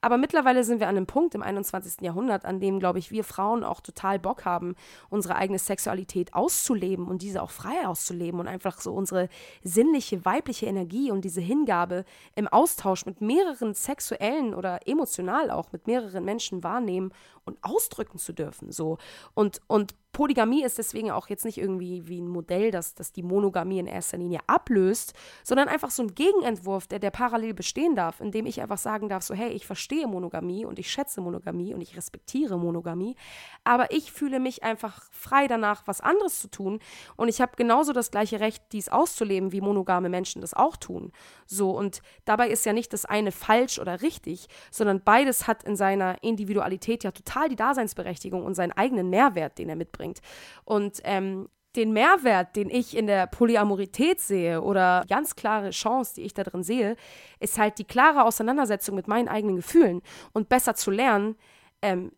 Aber mittlerweile sind wir an einem Punkt im 21. Jahrhundert, an dem, glaube ich, wir Frauen auch total Bock haben, unsere eigene Sexualität auszuleben und diese auch frei auszuleben und einfach so unsere sinnliche, weibliche Energie und diese Hingabe im Austausch mit mehreren sexuellen oder emotional auch mit mehreren Menschen wahrnehmen und ausdrücken zu dürfen. So. Und, und Polygamie ist deswegen auch jetzt nicht irgendwie wie ein Modell, das, das die Monogamie in erster Linie ablöst, sondern einfach so ein Gegenentwurf, der, der parallel bestehen darf, indem ich einfach sagen darf, so hey, ich verstehe Monogamie und ich schätze Monogamie und ich respektiere Monogamie, aber ich fühle mich einfach frei danach, was anderes zu tun und ich habe genauso das gleiche Recht, dies auszuleben, wie monogame Menschen das auch tun. So, und dabei ist ja nicht das eine falsch oder richtig, sondern beides hat in seiner Individualität ja total die Daseinsberechtigung und seinen eigenen Mehrwert, den er mitbringt bringt. Und ähm, den Mehrwert, den ich in der Polyamorität sehe oder ganz klare Chance, die ich da drin sehe, ist halt die klare Auseinandersetzung mit meinen eigenen Gefühlen und besser zu lernen, ähm,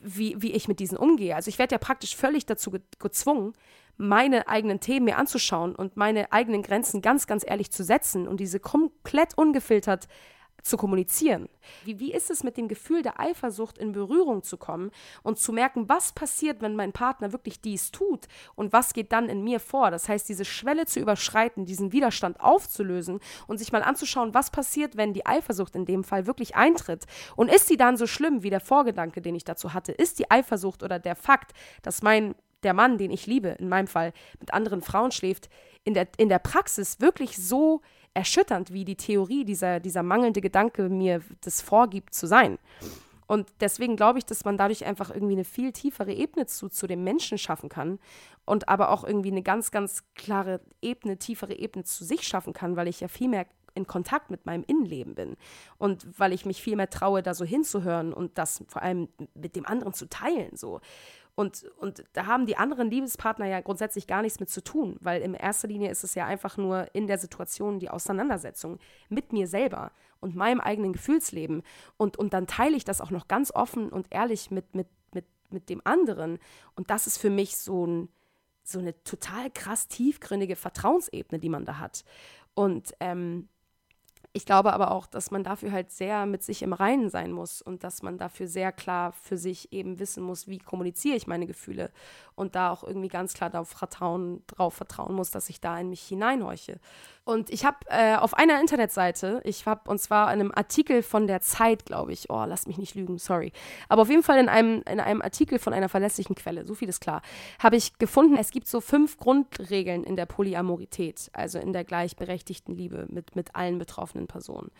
wie, wie ich mit diesen umgehe. Also ich werde ja praktisch völlig dazu ge gezwungen, meine eigenen Themen mir anzuschauen und meine eigenen Grenzen ganz, ganz ehrlich zu setzen und diese komplett ungefiltert zu kommunizieren. Wie, wie ist es mit dem Gefühl der Eifersucht in Berührung zu kommen und zu merken, was passiert, wenn mein Partner wirklich dies tut und was geht dann in mir vor? Das heißt, diese Schwelle zu überschreiten, diesen Widerstand aufzulösen und sich mal anzuschauen, was passiert, wenn die Eifersucht in dem Fall wirklich eintritt. Und ist sie dann so schlimm wie der Vorgedanke, den ich dazu hatte? Ist die Eifersucht oder der Fakt, dass mein der Mann, den ich liebe, in meinem Fall mit anderen Frauen schläft, in der, in der Praxis wirklich so erschütternd, wie die Theorie, dieser, dieser mangelnde Gedanke mir das vorgibt zu sein. Und deswegen glaube ich, dass man dadurch einfach irgendwie eine viel tiefere Ebene zu, zu dem Menschen schaffen kann und aber auch irgendwie eine ganz, ganz klare Ebene, tiefere Ebene zu sich schaffen kann, weil ich ja viel mehr in Kontakt mit meinem Innenleben bin und weil ich mich viel mehr traue, da so hinzuhören und das vor allem mit dem anderen zu teilen. So. Und, und da haben die anderen Liebespartner ja grundsätzlich gar nichts mit zu tun, weil in erster Linie ist es ja einfach nur in der Situation die Auseinandersetzung mit mir selber und meinem eigenen Gefühlsleben. Und, und dann teile ich das auch noch ganz offen und ehrlich mit, mit, mit, mit dem anderen. Und das ist für mich so, ein, so eine total krass tiefgründige Vertrauensebene, die man da hat. Und ähm, ich glaube aber auch, dass man dafür halt sehr mit sich im Reinen sein muss und dass man dafür sehr klar für sich eben wissen muss, wie kommuniziere ich meine Gefühle und da auch irgendwie ganz klar darauf vertrauen, darauf vertrauen muss, dass ich da in mich hineinhorche. Und ich habe äh, auf einer Internetseite, ich habe, und zwar in einem Artikel von der Zeit, glaube ich, oh, lass mich nicht lügen, sorry, aber auf jeden Fall in einem, in einem Artikel von einer verlässlichen Quelle, so viel ist klar, habe ich gefunden, es gibt so fünf Grundregeln in der Polyamorität, also in der gleichberechtigten Liebe mit, mit allen betroffenen Personen.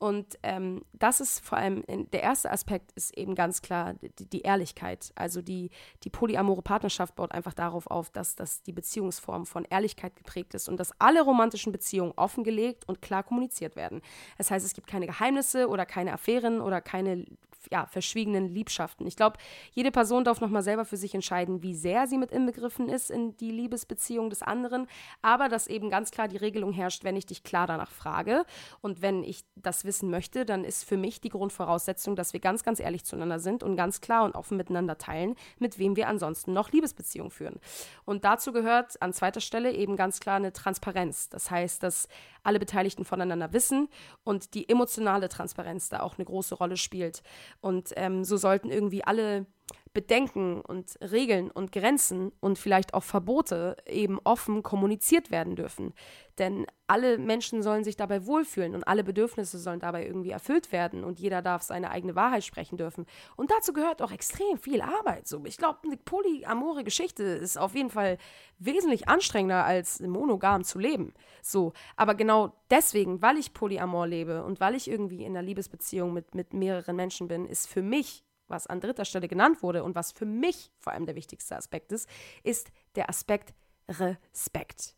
Und ähm, das ist vor allem, der erste Aspekt ist eben ganz klar die, die, Ehrlichkeit. Also die, die polyamore Partnerschaft baut einfach darauf auf, dass, dass die Beziehungsform von Ehrlichkeit geprägt ist und dass alle romantischen Beziehungen offengelegt und klar kommuniziert werden. Das heißt, es gibt keine Geheimnisse oder keine Affären oder keine ja, verschwiegenen Liebschaften. Ich glaube, jede Person darf nochmal selber für sich entscheiden, wie sehr sie mit inbegriffen ist in die Liebesbeziehung des anderen, aber dass eben ganz klar die Regelung herrscht, wenn ich dich klar danach frage und wenn ich das wissen möchte, dann ist für mich die Grundvoraussetzung, dass wir ganz, ganz ehrlich zueinander sind und ganz klar und offen miteinander teilen, mit wem wir ansonsten noch Liebesbeziehungen führen. Und dazu gehört an zweiter Stelle eben ganz klar eine Transparenz. Das heißt, dass alle Beteiligten voneinander wissen und die emotionale Transparenz da auch eine große Rolle spielt. Und ähm, so sollten irgendwie alle Bedenken und Regeln und Grenzen und vielleicht auch Verbote eben offen kommuniziert werden dürfen. Denn alle Menschen sollen sich dabei wohlfühlen und alle Bedürfnisse sollen dabei irgendwie erfüllt werden und jeder darf seine eigene Wahrheit sprechen dürfen. Und dazu gehört auch extrem viel Arbeit. So, ich glaube, eine polyamore Geschichte ist auf jeden Fall wesentlich anstrengender als monogam zu leben. So, aber genau deswegen, weil ich polyamor lebe und weil ich irgendwie in einer Liebesbeziehung mit, mit mehreren Menschen bin, ist für mich was an dritter Stelle genannt wurde und was für mich vor allem der wichtigste Aspekt ist, ist der Aspekt Respekt.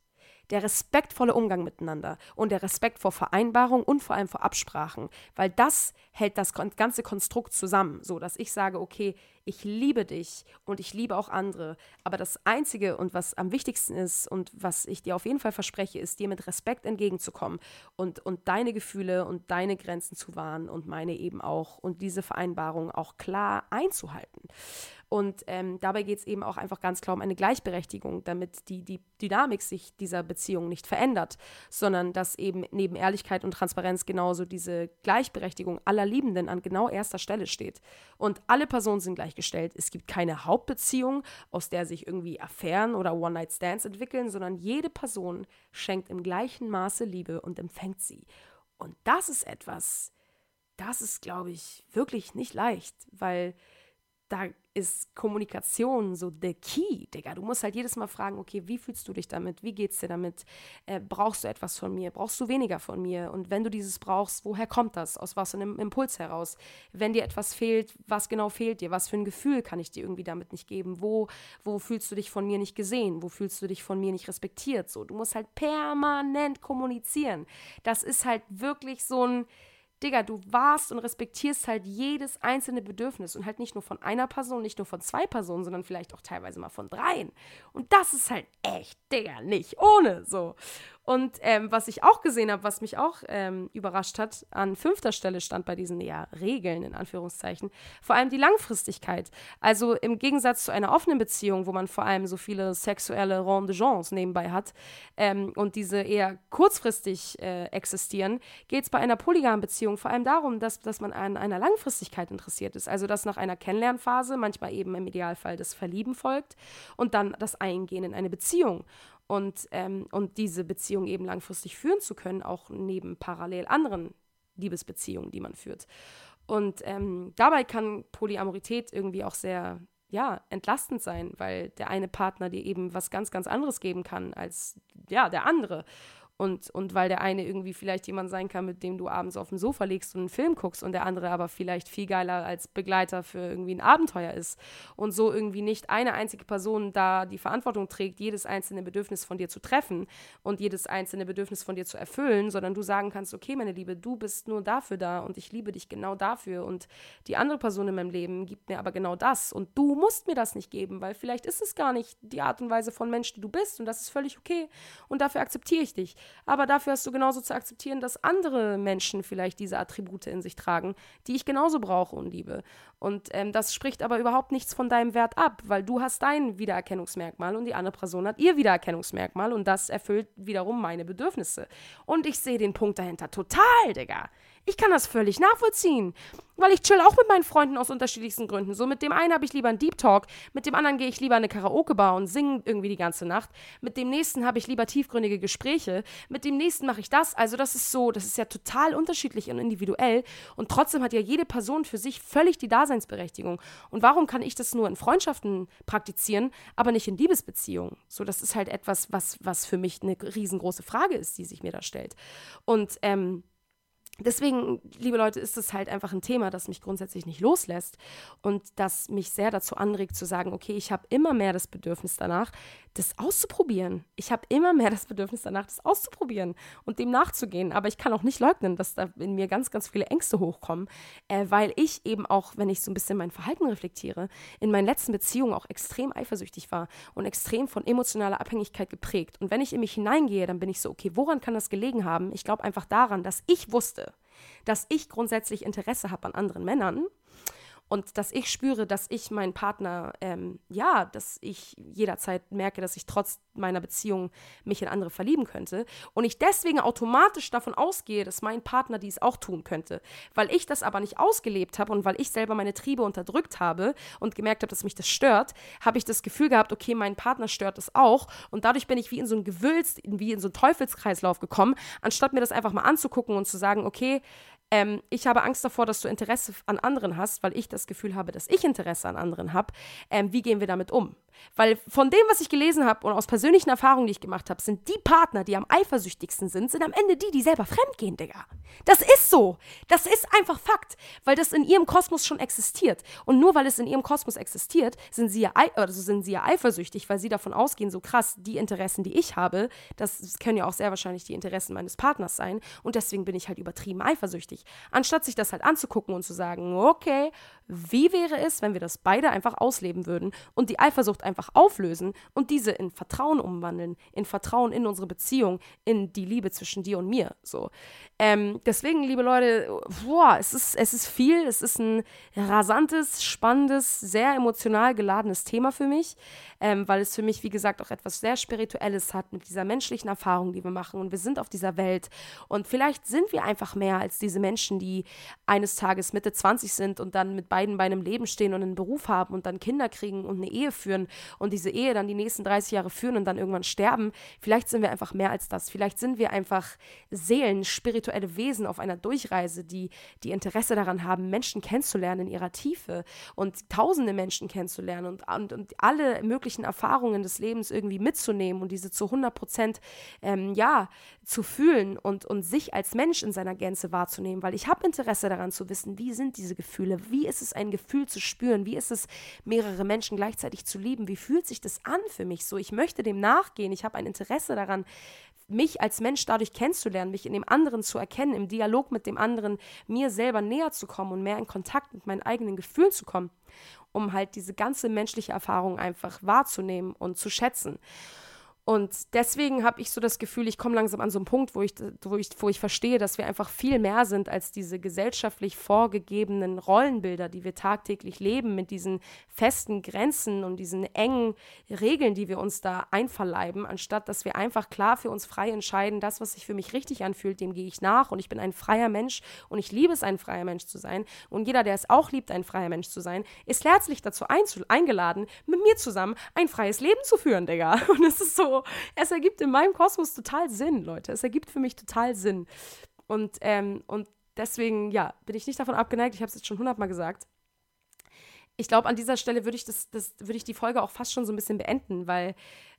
Der respektvolle Umgang miteinander und der Respekt vor Vereinbarungen und vor allem vor Absprachen, weil das hält das ganze Konstrukt zusammen, so dass ich sage, okay, ich liebe dich und ich liebe auch andere, aber das Einzige und was am wichtigsten ist und was ich dir auf jeden Fall verspreche, ist dir mit Respekt entgegenzukommen und, und deine Gefühle und deine Grenzen zu wahren und meine eben auch und diese Vereinbarung auch klar einzuhalten. Und ähm, dabei geht es eben auch einfach ganz klar um eine Gleichberechtigung, damit die, die Dynamik sich dieser Beziehung nicht verändert, sondern dass eben neben Ehrlichkeit und Transparenz genauso diese Gleichberechtigung aller Liebenden an genau erster Stelle steht. Und alle Personen sind gleichgestellt. Es gibt keine Hauptbeziehung, aus der sich irgendwie Affären oder One-Night-Stands entwickeln, sondern jede Person schenkt im gleichen Maße Liebe und empfängt sie. Und das ist etwas, das ist, glaube ich, wirklich nicht leicht, weil da ist Kommunikation so der Key, Digga. Du musst halt jedes Mal fragen, okay, wie fühlst du dich damit? Wie geht's dir damit? Äh, brauchst du etwas von mir? Brauchst du weniger von mir? Und wenn du dieses brauchst, woher kommt das? Aus was einem Impuls heraus? Wenn dir etwas fehlt, was genau fehlt dir? Was für ein Gefühl kann ich dir irgendwie damit nicht geben? Wo, wo fühlst du dich von mir nicht gesehen? Wo fühlst du dich von mir nicht respektiert? So, du musst halt permanent kommunizieren. Das ist halt wirklich so ein Digga, du warst und respektierst halt jedes einzelne Bedürfnis und halt nicht nur von einer Person, nicht nur von zwei Personen, sondern vielleicht auch teilweise mal von dreien. Und das ist halt echt, Digga, nicht ohne so. Und ähm, was ich auch gesehen habe, was mich auch ähm, überrascht hat, an fünfter Stelle stand bei diesen ja, Regeln in Anführungszeichen, vor allem die Langfristigkeit. Also im Gegensatz zu einer offenen Beziehung, wo man vor allem so viele sexuelle Rendejeans nebenbei hat ähm, und diese eher kurzfristig äh, existieren, geht es bei einer polygamen Beziehung vor allem darum, dass, dass man an einer Langfristigkeit interessiert ist. Also dass nach einer Kennenlernphase manchmal eben im Idealfall das Verlieben folgt und dann das Eingehen in eine Beziehung und, ähm, und diese Beziehung eben langfristig führen zu können, auch neben parallel anderen Liebesbeziehungen, die man führt. Und ähm, dabei kann Polyamorität irgendwie auch sehr ja, entlastend sein, weil der eine Partner dir eben was ganz, ganz anderes geben kann als ja, der andere. Und, und weil der eine irgendwie vielleicht jemand sein kann, mit dem du abends auf dem Sofa liegst und einen Film guckst und der andere aber vielleicht viel geiler als Begleiter für irgendwie ein Abenteuer ist. Und so irgendwie nicht eine einzige Person da die Verantwortung trägt, jedes einzelne Bedürfnis von dir zu treffen und jedes einzelne Bedürfnis von dir zu erfüllen, sondern du sagen kannst, okay, meine Liebe, du bist nur dafür da und ich liebe dich genau dafür und die andere Person in meinem Leben gibt mir aber genau das und du musst mir das nicht geben, weil vielleicht ist es gar nicht die Art und Weise von Mensch, die du bist und das ist völlig okay und dafür akzeptiere ich dich aber dafür hast du genauso zu akzeptieren, dass andere Menschen vielleicht diese Attribute in sich tragen, die ich genauso brauche und liebe. Und ähm, das spricht aber überhaupt nichts von deinem Wert ab, weil du hast dein Wiedererkennungsmerkmal und die andere Person hat ihr Wiedererkennungsmerkmal und das erfüllt wiederum meine Bedürfnisse. Und ich sehe den Punkt dahinter total, Digga. Ich kann das völlig nachvollziehen. Weil ich chill auch mit meinen Freunden aus unterschiedlichsten Gründen. So, mit dem einen habe ich lieber einen Deep Talk, mit dem anderen gehe ich lieber in eine Karaoke-Bar und singe irgendwie die ganze Nacht. Mit dem nächsten habe ich lieber tiefgründige Gespräche. Mit dem nächsten mache ich das. Also, das ist so, das ist ja total unterschiedlich und individuell. Und trotzdem hat ja jede Person für sich völlig die Daseinsberechtigung. Und warum kann ich das nur in Freundschaften praktizieren, aber nicht in Liebesbeziehungen? So, das ist halt etwas, was, was für mich eine riesengroße Frage ist, die sich mir da stellt. Und, ähm, deswegen, liebe Leute, ist es halt einfach ein Thema, das mich grundsätzlich nicht loslässt und das mich sehr dazu anregt zu sagen, okay, ich habe immer mehr das Bedürfnis danach, das auszuprobieren. Ich habe immer mehr das Bedürfnis danach, das auszuprobieren und dem nachzugehen. Aber ich kann auch nicht leugnen, dass da in mir ganz, ganz viele Ängste hochkommen, äh, weil ich eben auch, wenn ich so ein bisschen mein Verhalten reflektiere, in meinen letzten Beziehungen auch extrem eifersüchtig war und extrem von emotionaler Abhängigkeit geprägt. Und wenn ich in mich hineingehe, dann bin ich so, okay, woran kann das gelegen haben? Ich glaube einfach daran, dass ich wusste, dass ich grundsätzlich Interesse habe an anderen Männern und dass ich spüre, dass ich meinen Partner, ähm, ja, dass ich jederzeit merke, dass ich trotz meiner Beziehung mich in andere verlieben könnte. Und ich deswegen automatisch davon ausgehe, dass mein Partner dies auch tun könnte, weil ich das aber nicht ausgelebt habe und weil ich selber meine Triebe unterdrückt habe und gemerkt habe, dass mich das stört, habe ich das Gefühl gehabt, okay, mein Partner stört es auch. Und dadurch bin ich wie in so ein Gewülz, wie in so einen Teufelskreislauf gekommen, anstatt mir das einfach mal anzugucken und zu sagen, okay, ähm, ich habe Angst davor, dass du Interesse an anderen hast, weil ich das Gefühl habe, dass ich Interesse an anderen habe. Ähm, wie gehen wir damit um? Weil von dem, was ich gelesen habe und aus persönlichen Erfahrungen, die ich gemacht habe, sind die Partner, die am eifersüchtigsten sind, sind am Ende die, die selber fremdgehen, Digga. Das ist so. Das ist einfach Fakt, weil das in ihrem Kosmos schon existiert. Und nur weil es in ihrem Kosmos existiert, sind sie ja, also sind sie ja eifersüchtig, weil sie davon ausgehen, so krass, die Interessen, die ich habe, das können ja auch sehr wahrscheinlich die Interessen meines Partners sein. Und deswegen bin ich halt übertrieben eifersüchtig. Anstatt sich das halt anzugucken und zu sagen, okay, wie wäre es, wenn wir das beide einfach ausleben würden und die Eifersucht einfach auflösen und diese in Vertrauen umwandeln, in Vertrauen in unsere Beziehung, in die Liebe zwischen dir und mir. So. Ähm, deswegen, liebe Leute, boah, es ist, es ist viel, es ist ein rasantes, spannendes, sehr emotional geladenes Thema für mich, ähm, weil es für mich, wie gesagt, auch etwas sehr Spirituelles hat mit dieser menschlichen Erfahrung, die wir machen. Und wir sind auf dieser Welt. Und vielleicht sind wir einfach mehr als diese Menschen, die eines Tages Mitte 20 sind und dann mit beiden Beinen im Leben stehen und einen Beruf haben und dann Kinder kriegen und eine Ehe führen und diese Ehe dann die nächsten 30 Jahre führen und dann irgendwann sterben. Vielleicht sind wir einfach mehr als das. Vielleicht sind wir einfach Seelen, spirituelle Wesen auf einer Durchreise, die, die Interesse daran haben, Menschen kennenzulernen in ihrer Tiefe und tausende Menschen kennenzulernen und, und, und alle möglichen Erfahrungen des Lebens irgendwie mitzunehmen und diese zu 100 Prozent, ähm, ja, zu fühlen und, und sich als Mensch in seiner Gänze wahrzunehmen, weil ich habe Interesse daran zu wissen, wie sind diese Gefühle, wie ist es ein Gefühl zu spüren, wie ist es mehrere Menschen gleichzeitig zu lieben, wie fühlt sich das an für mich so, ich möchte dem nachgehen, ich habe ein Interesse daran, mich als Mensch dadurch kennenzulernen, mich in dem anderen zu erkennen, im Dialog mit dem anderen mir selber näher zu kommen und mehr in Kontakt mit meinen eigenen Gefühlen zu kommen, um halt diese ganze menschliche Erfahrung einfach wahrzunehmen und zu schätzen. Und deswegen habe ich so das Gefühl, ich komme langsam an so einen Punkt, wo ich, wo, ich, wo ich verstehe, dass wir einfach viel mehr sind als diese gesellschaftlich vorgegebenen Rollenbilder, die wir tagtäglich leben, mit diesen festen Grenzen und diesen engen Regeln, die wir uns da einverleiben, anstatt dass wir einfach klar für uns frei entscheiden, das, was sich für mich richtig anfühlt, dem gehe ich nach und ich bin ein freier Mensch und ich liebe es, ein freier Mensch zu sein. Und jeder, der es auch liebt, ein freier Mensch zu sein, ist herzlich dazu eingeladen, mit mir zusammen ein freies Leben zu führen, Digga. Und es ist so, es ergibt in meinem Kosmos total Sinn, Leute. Es ergibt für mich total Sinn. Und, ähm, und deswegen, ja, bin ich nicht davon abgeneigt. Ich habe es jetzt schon hundertmal gesagt. Ich glaube, an dieser Stelle würde ich, das, das, würd ich die Folge auch fast schon so ein bisschen beenden, weil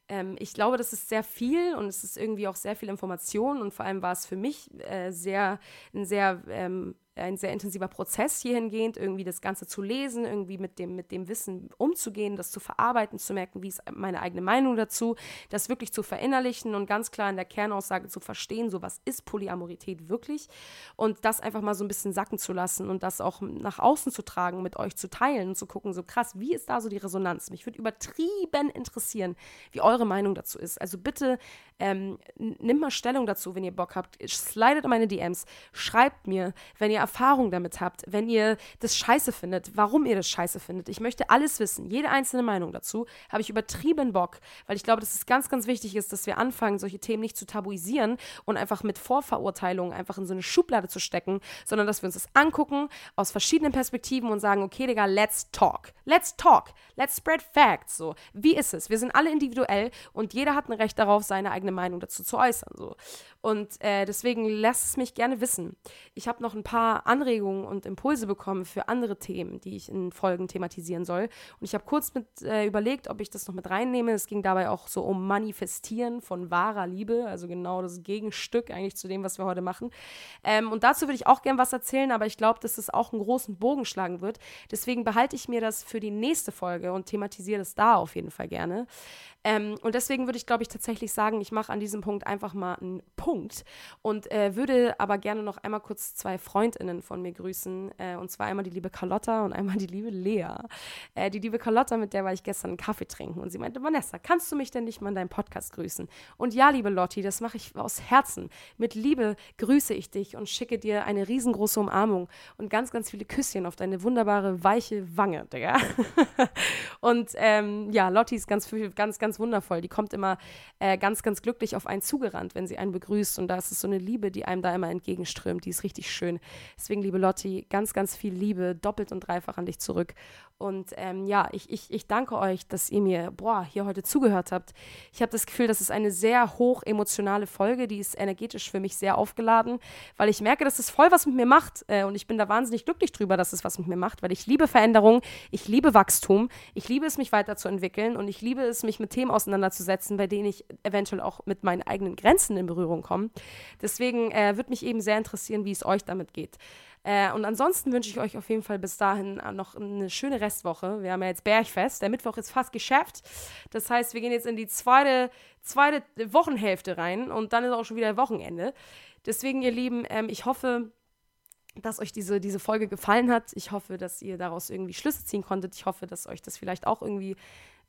ähm, ich glaube, das ist sehr viel und es ist irgendwie auch sehr viel Information und vor allem war es für mich äh, sehr, ein sehr ähm, ein sehr intensiver Prozess hierhingehend, irgendwie das Ganze zu lesen, irgendwie mit dem, mit dem Wissen umzugehen, das zu verarbeiten, zu merken, wie ist meine eigene Meinung dazu, das wirklich zu verinnerlichen und ganz klar in der Kernaussage zu verstehen, so was ist Polyamorität wirklich und das einfach mal so ein bisschen sacken zu lassen und das auch nach außen zu tragen, mit euch zu teilen und zu gucken, so krass, wie ist da so die Resonanz? Mich würde übertrieben interessieren, wie eure Meinung dazu ist. Also bitte ähm, nimmt mal Stellung dazu, wenn ihr Bock habt. Slidet in meine DMs, schreibt mir, wenn ihr Erfahrung damit habt, wenn ihr das scheiße findet, warum ihr das scheiße findet. Ich möchte alles wissen, jede einzelne Meinung dazu. Habe ich übertrieben Bock, weil ich glaube, dass es ganz, ganz wichtig ist, dass wir anfangen, solche Themen nicht zu tabuisieren und einfach mit Vorverurteilungen einfach in so eine Schublade zu stecken, sondern dass wir uns das angucken aus verschiedenen Perspektiven und sagen, okay, Digga, let's talk. Let's talk. Let's spread facts. So, wie ist es? Wir sind alle individuell und jeder hat ein Recht darauf, seine eigene Meinung dazu zu äußern. So. Und äh, deswegen lasst es mich gerne wissen. Ich habe noch ein paar Anregungen und Impulse bekommen für andere Themen, die ich in Folgen thematisieren soll. Und ich habe kurz mit äh, überlegt, ob ich das noch mit reinnehme. Es ging dabei auch so um Manifestieren von wahrer Liebe, also genau das Gegenstück eigentlich zu dem, was wir heute machen. Ähm, und dazu würde ich auch gern was erzählen, aber ich glaube, dass es auch einen großen Bogen schlagen wird. Deswegen behalte ich mir das für die nächste Folge und thematisiere das da auf jeden Fall gerne. Ähm, und deswegen würde ich, glaube ich, tatsächlich sagen, ich mache an diesem Punkt einfach mal einen Punkt und äh, würde aber gerne noch einmal kurz zwei FreundInnen von mir grüßen. Äh, und zwar einmal die liebe Carlotta und einmal die liebe Lea. Äh, die liebe Carlotta, mit der war ich gestern einen Kaffee trinken. Und sie meinte, Vanessa, kannst du mich denn nicht mal in deinem Podcast grüßen? Und ja, liebe Lotti, das mache ich aus Herzen. Mit Liebe grüße ich dich und schicke dir eine riesengroße Umarmung und ganz, ganz viele Küsschen auf deine wunderbare, weiche Wange, Digga. und ähm, ja, Lotti ist ganz, ganz, ganz wundervoll. Die kommt immer äh, ganz, ganz glücklich auf einen zugerannt, wenn sie einen begrüßt. Und da ist es so eine Liebe, die einem da immer entgegenströmt. Die ist richtig schön. Deswegen, liebe Lotti, ganz, ganz viel Liebe, doppelt und dreifach an dich zurück. Und ähm, ja, ich, ich, ich danke euch, dass ihr mir, boah, hier heute zugehört habt. Ich habe das Gefühl, das ist eine sehr hoch emotionale Folge, die ist energetisch für mich sehr aufgeladen, weil ich merke, dass es voll was mit mir macht. Äh, und ich bin da wahnsinnig glücklich drüber, dass es was mit mir macht, weil ich liebe Veränderung, ich liebe Wachstum, ich liebe es, mich weiterzuentwickeln und ich liebe es, mich mit Themen auseinanderzusetzen, bei denen ich eventuell auch mit meinen eigenen Grenzen in Berührung komme. Deswegen äh, würde mich eben sehr interessieren, wie es euch damit geht. Äh, und ansonsten wünsche ich euch auf jeden Fall bis dahin äh, noch eine schöne Restwoche. Wir haben ja jetzt Bergfest. Der Mittwoch ist fast geschafft. Das heißt, wir gehen jetzt in die zweite, zweite Wochenhälfte rein und dann ist auch schon wieder Wochenende. Deswegen, ihr Lieben, ähm, ich hoffe, dass euch diese, diese Folge gefallen hat. Ich hoffe, dass ihr daraus irgendwie Schlüsse ziehen konntet. Ich hoffe, dass euch das vielleicht auch irgendwie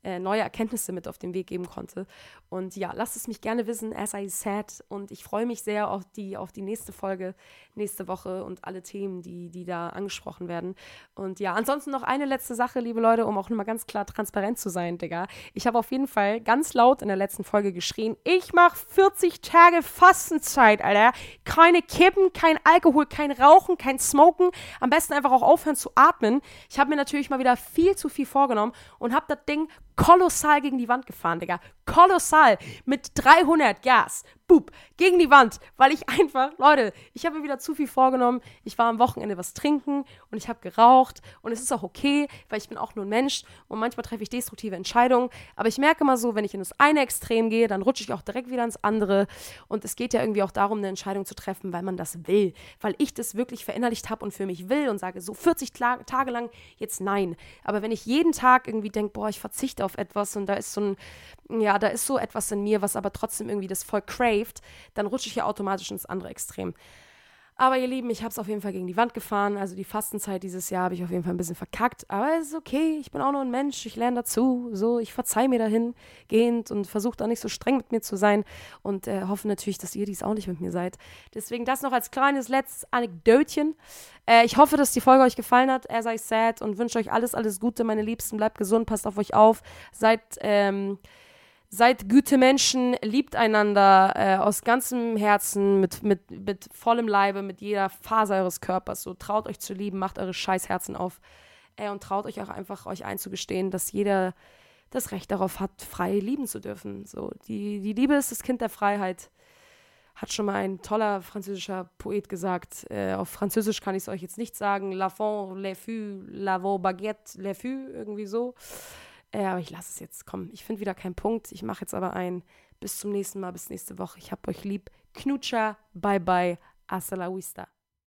äh, neue Erkenntnisse mit auf den Weg geben konnte. Und ja, lasst es mich gerne wissen, as I said. Und ich freue mich sehr auf die, auf die nächste Folge, nächste Woche und alle Themen, die, die da angesprochen werden. Und ja, ansonsten noch eine letzte Sache, liebe Leute, um auch nochmal ganz klar transparent zu sein, Digga. Ich habe auf jeden Fall ganz laut in der letzten Folge geschrien, ich mache 40 Tage Fastenzeit, Alter. Keine Kippen, kein Alkohol, kein Rauchen, kein Smoken. Am besten einfach auch aufhören zu atmen. Ich habe mir natürlich mal wieder viel zu viel vorgenommen und habe das Ding kolossal gegen die Wand gefahren, Digga. Kolossal. Mit 300 Gas boop, gegen die Wand, weil ich einfach, Leute, ich habe mir wieder zu viel vorgenommen. Ich war am Wochenende was trinken und ich habe geraucht und es ist auch okay, weil ich bin auch nur ein Mensch und manchmal treffe ich destruktive Entscheidungen. Aber ich merke mal so, wenn ich in das eine Extrem gehe, dann rutsche ich auch direkt wieder ins andere. Und es geht ja irgendwie auch darum, eine Entscheidung zu treffen, weil man das will, weil ich das wirklich verinnerlicht habe und für mich will und sage so 40 Tage lang jetzt nein. Aber wenn ich jeden Tag irgendwie denke, boah, ich verzichte auf etwas und da ist so ein, ja, da ist so etwas in mir, was aber trotzdem irgendwie das voll crave, craved, dann rutsche ich ja automatisch ins andere Extrem. Aber ihr Lieben, ich habe es auf jeden Fall gegen die Wand gefahren. Also die Fastenzeit dieses Jahr habe ich auf jeden Fall ein bisschen verkackt. Aber es ist okay. Ich bin auch nur ein Mensch. Ich lerne dazu. So, ich verzeihe mir dahin gehend und versuche da nicht so streng mit mir zu sein. Und äh, hoffe natürlich, dass ihr dies auch nicht mit mir seid. Deswegen das noch als kleines letztes Anekdötchen. Äh, ich hoffe, dass die Folge euch gefallen hat. As I said. Und wünsche euch alles, alles Gute, meine Liebsten. Bleibt gesund, passt auf euch auf. Seid, ähm, Seid gute Menschen, liebt einander äh, aus ganzem Herzen, mit, mit, mit vollem Leibe, mit jeder Faser eures Körpers. So traut euch zu lieben, macht eure Scheißherzen auf äh, und traut euch auch einfach euch einzugestehen, dass jeder das Recht darauf hat, frei lieben zu dürfen. So, die, die Liebe ist das Kind der Freiheit, hat schon mal ein toller französischer Poet gesagt. Äh, auf Französisch kann ich es euch jetzt nicht sagen. La fond, le fût, la baguette, le fût, irgendwie so. Äh, aber ich lasse es jetzt. Komm, ich finde wieder keinen Punkt. Ich mache jetzt aber ein. Bis zum nächsten Mal, bis nächste Woche. Ich hab euch lieb. Knutscher, bye bye, hasta la.